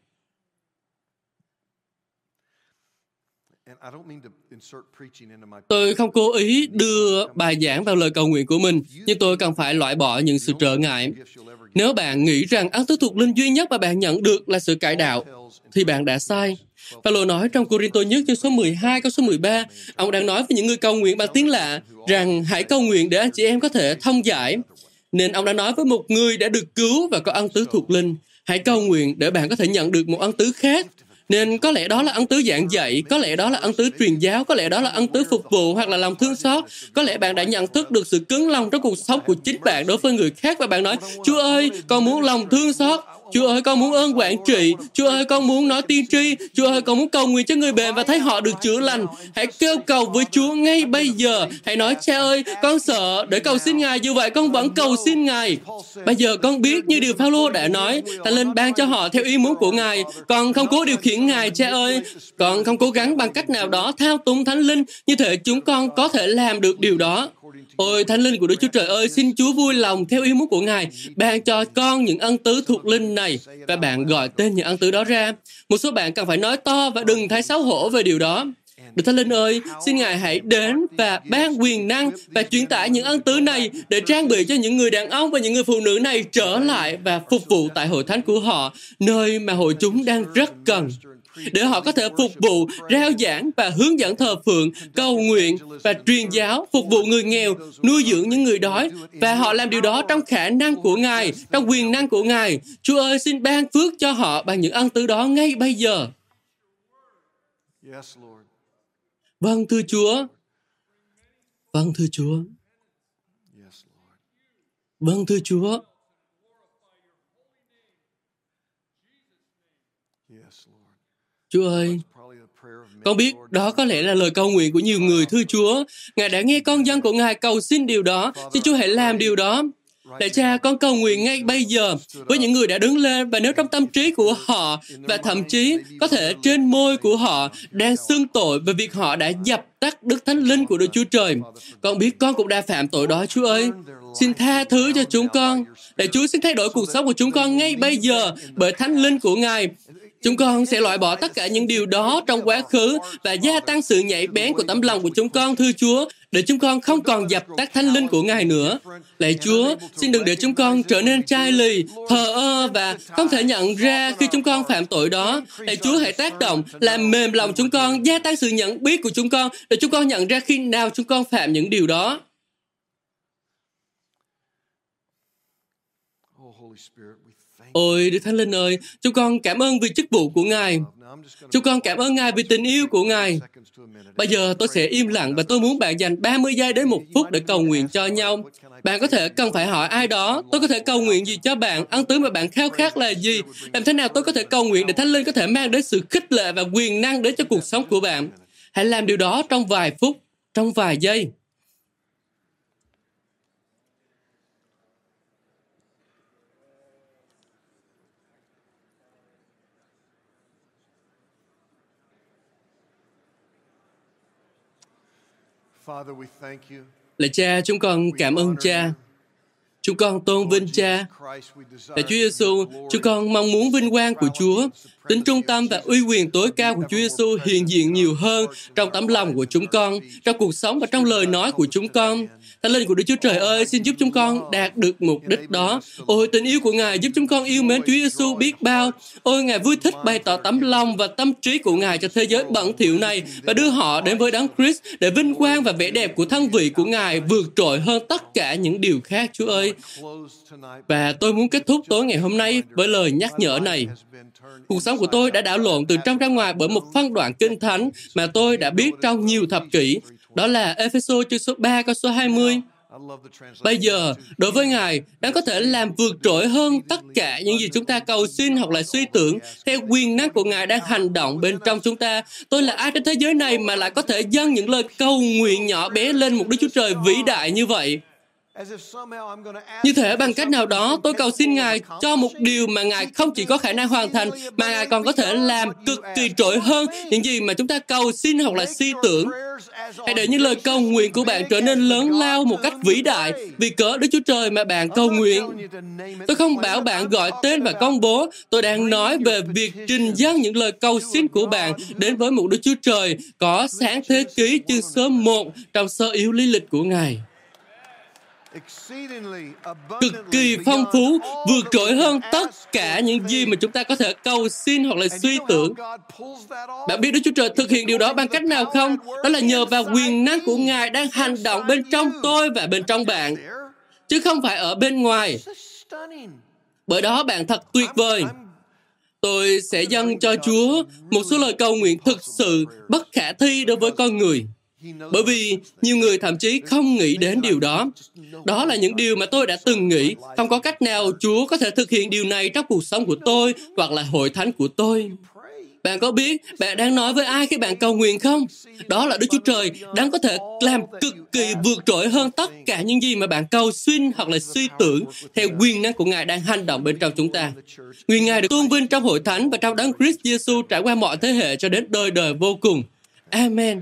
Tôi không cố ý đưa bài giảng vào lời cầu nguyện của mình, nhưng tôi cần phải loại bỏ những sự trở ngại. Nếu bạn nghĩ rằng ân tứ thuộc linh duy nhất mà bạn nhận được là sự cải đạo, thì bạn đã sai. Phaolô nói trong Corinto nhất chương số 12 câu số 13, ông đang nói với những người cầu nguyện bằng tiếng lạ rằng hãy cầu nguyện để anh chị em có thể thông giải. Nên ông đã nói với một người đã được cứu và có ân tứ thuộc linh, hãy cầu nguyện để bạn có thể nhận được một ân tứ khác nên có lẽ đó là ân tứ giảng dạy, có lẽ đó là ân tứ truyền giáo, có lẽ đó là ân tứ phục vụ hoặc là lòng thương xót. Có lẽ bạn đã nhận thức được sự cứng lòng trong cuộc sống của chính bạn đối với người khác và bạn nói, Chúa ơi, con muốn lòng thương xót, Chúa ơi, con muốn ơn quản trị. Chúa ơi, con muốn nói tiên tri. Chúa ơi, con muốn cầu nguyện cho người bệnh và thấy họ được chữa lành. Hãy kêu cầu với Chúa ngay bây giờ. Hãy nói, cha ơi, con sợ để cầu xin Ngài. Dù vậy, con vẫn cầu xin Ngài. Bây giờ con biết như điều Phaolô đã nói, ta lên ban cho họ theo ý muốn của Ngài. Con không cố điều khiển Ngài, cha ơi. Con không cố gắng bằng cách nào đó thao túng Thánh Linh. Như thể chúng con có thể làm được điều đó. Ôi Thánh Linh của Đức Chúa Trời ơi, xin Chúa vui lòng theo ý muốn của Ngài, ban cho con những ân tứ thuộc linh này và bạn gọi tên những ân tứ đó ra. Một số bạn cần phải nói to và đừng thấy xấu hổ về điều đó. Đức Thánh Linh ơi, xin Ngài hãy đến và ban quyền năng và truyền tải những ân tứ này để trang bị cho những người đàn ông và những người phụ nữ này trở lại và phục vụ tại hội thánh của họ, nơi mà hội chúng đang rất cần để họ có thể phục vụ, rao giảng và hướng dẫn thờ phượng, cầu nguyện và truyền giáo, phục vụ người nghèo, nuôi dưỡng những người đói. Và họ làm điều đó trong khả năng của Ngài, trong quyền năng của Ngài. Chúa ơi, xin ban phước cho họ bằng những ân tứ đó ngay bây giờ. Vâng, thưa Chúa. Vâng, thưa Chúa. Vâng, thưa Chúa. Chúa ơi, con biết đó có lẽ là lời cầu nguyện của nhiều người thưa Chúa. Ngài đã nghe con dân của Ngài cầu xin điều đó, xin Chúa hãy làm điều đó. Đại cha, con cầu nguyện ngay bây giờ với những người đã đứng lên và nếu trong tâm trí của họ và thậm chí có thể trên môi của họ đang xưng tội về việc họ đã dập tắt Đức Thánh Linh của Đức Chúa Trời. Con biết con cũng đã phạm tội đó, Chúa ơi. Xin tha thứ cho chúng con. Để Chúa xin thay đổi cuộc sống của chúng con ngay bây giờ bởi Thánh Linh của Ngài Chúng con sẽ loại bỏ tất cả những điều đó trong quá khứ và gia tăng sự nhạy bén của tấm lòng của chúng con, thưa Chúa, để chúng con không còn dập tắt thánh linh của Ngài nữa. Lạy Chúa, xin đừng để chúng con trở nên chai lì, thờ ơ và không thể nhận ra khi chúng con phạm tội đó. Lạy Chúa hãy tác động, làm mềm lòng chúng con, gia tăng sự nhận biết của chúng con để chúng con nhận ra khi nào chúng con phạm những điều đó. Ôi Đức Thánh Linh ơi, chúng con cảm ơn vì chức vụ của Ngài. Chúng con cảm ơn Ngài vì tình yêu của Ngài. Bây giờ tôi sẽ im lặng và tôi muốn bạn dành 30 giây đến một phút để cầu nguyện cho nhau. Bạn có thể cần phải hỏi ai đó, tôi có thể cầu nguyện gì cho bạn, ân tứ mà bạn khao khát là gì, làm thế nào tôi có thể cầu nguyện để Thánh Linh có thể mang đến sự khích lệ và quyền năng đến cho cuộc sống của bạn. Hãy làm điều đó trong vài phút, trong vài giây. Lạy cha, chúng con cảm ơn cha. Chúng con tôn vinh cha. Lạy Chúa Giêsu, chúng con mong muốn vinh quang của Chúa, tính trung tâm và uy quyền tối cao của Chúa Giêsu hiện diện nhiều hơn trong tấm lòng của chúng con, trong cuộc sống và trong lời nói của chúng con. Thánh linh của Đức Chúa Trời ơi, xin giúp chúng con đạt được mục đích đó. Ôi, tình yêu của Ngài giúp chúng con yêu mến Chúa Giêsu biết bao. Ôi, Ngài vui thích bày tỏ tấm lòng và tâm trí của Ngài cho thế giới bẩn thỉu này và đưa họ đến với Đấng Christ để vinh quang và vẻ đẹp của thân vị của Ngài vượt trội hơn tất cả những điều khác, Chúa ơi. Và tôi muốn kết thúc tối ngày hôm nay với lời nhắc nhở này. Cuộc sống của tôi đã đảo lộn từ trong ra ngoài bởi một phân đoạn kinh thánh mà tôi đã biết trong nhiều thập kỷ. Đó là Ephesos chương số 3 câu số 20. Bây giờ, đối với Ngài, đang có thể làm vượt trội hơn tất cả những gì chúng ta cầu xin hoặc là suy tưởng theo quyền năng của Ngài đang hành động bên trong chúng ta. Tôi là ai trên thế giới này mà lại có thể dâng những lời cầu nguyện nhỏ bé lên một Đức Chúa Trời vĩ đại như vậy? Như thể bằng cách nào đó tôi cầu xin Ngài cho một điều mà Ngài không chỉ có khả năng hoàn thành mà Ngài còn có thể làm cực kỳ trội hơn những gì mà chúng ta cầu xin hoặc là suy tưởng. Hãy để những lời cầu nguyện của bạn trở nên lớn lao một cách vĩ đại vì cớ Đức Chúa Trời mà bạn cầu nguyện. Tôi không bảo bạn gọi tên và công bố. Tôi đang nói về việc trình dâng những lời cầu xin của bạn đến với một Đức Chúa Trời có sáng thế ký chương số 1 trong sơ yếu lý lịch của Ngài cực kỳ phong phú, vượt trội hơn tất cả những gì mà chúng ta có thể cầu xin hoặc là suy tưởng. Bạn biết Đức Chúa Trời thực hiện điều đó bằng cách nào không? Đó là nhờ vào quyền năng của Ngài đang hành động bên trong tôi và bên trong bạn, chứ không phải ở bên ngoài. Bởi đó bạn thật tuyệt vời. Tôi sẽ dâng cho Chúa một số lời cầu nguyện thực sự bất khả thi đối với con người bởi vì nhiều người thậm chí không nghĩ đến điều đó. Đó là những điều mà tôi đã từng nghĩ. Không có cách nào Chúa có thể thực hiện điều này trong cuộc sống của tôi hoặc là hội thánh của tôi. Bạn có biết bạn đang nói với ai khi bạn cầu nguyện không? Đó là Đức Chúa Trời đang có thể làm cực kỳ vượt trội hơn tất cả những gì mà bạn cầu xin hoặc là suy tưởng theo quyền năng của Ngài đang hành động bên trong chúng ta. Nguyện Ngài được tôn vinh trong hội thánh và trong đấng Christ Jesus trải qua mọi thế hệ cho đến đời đời vô cùng. Amen.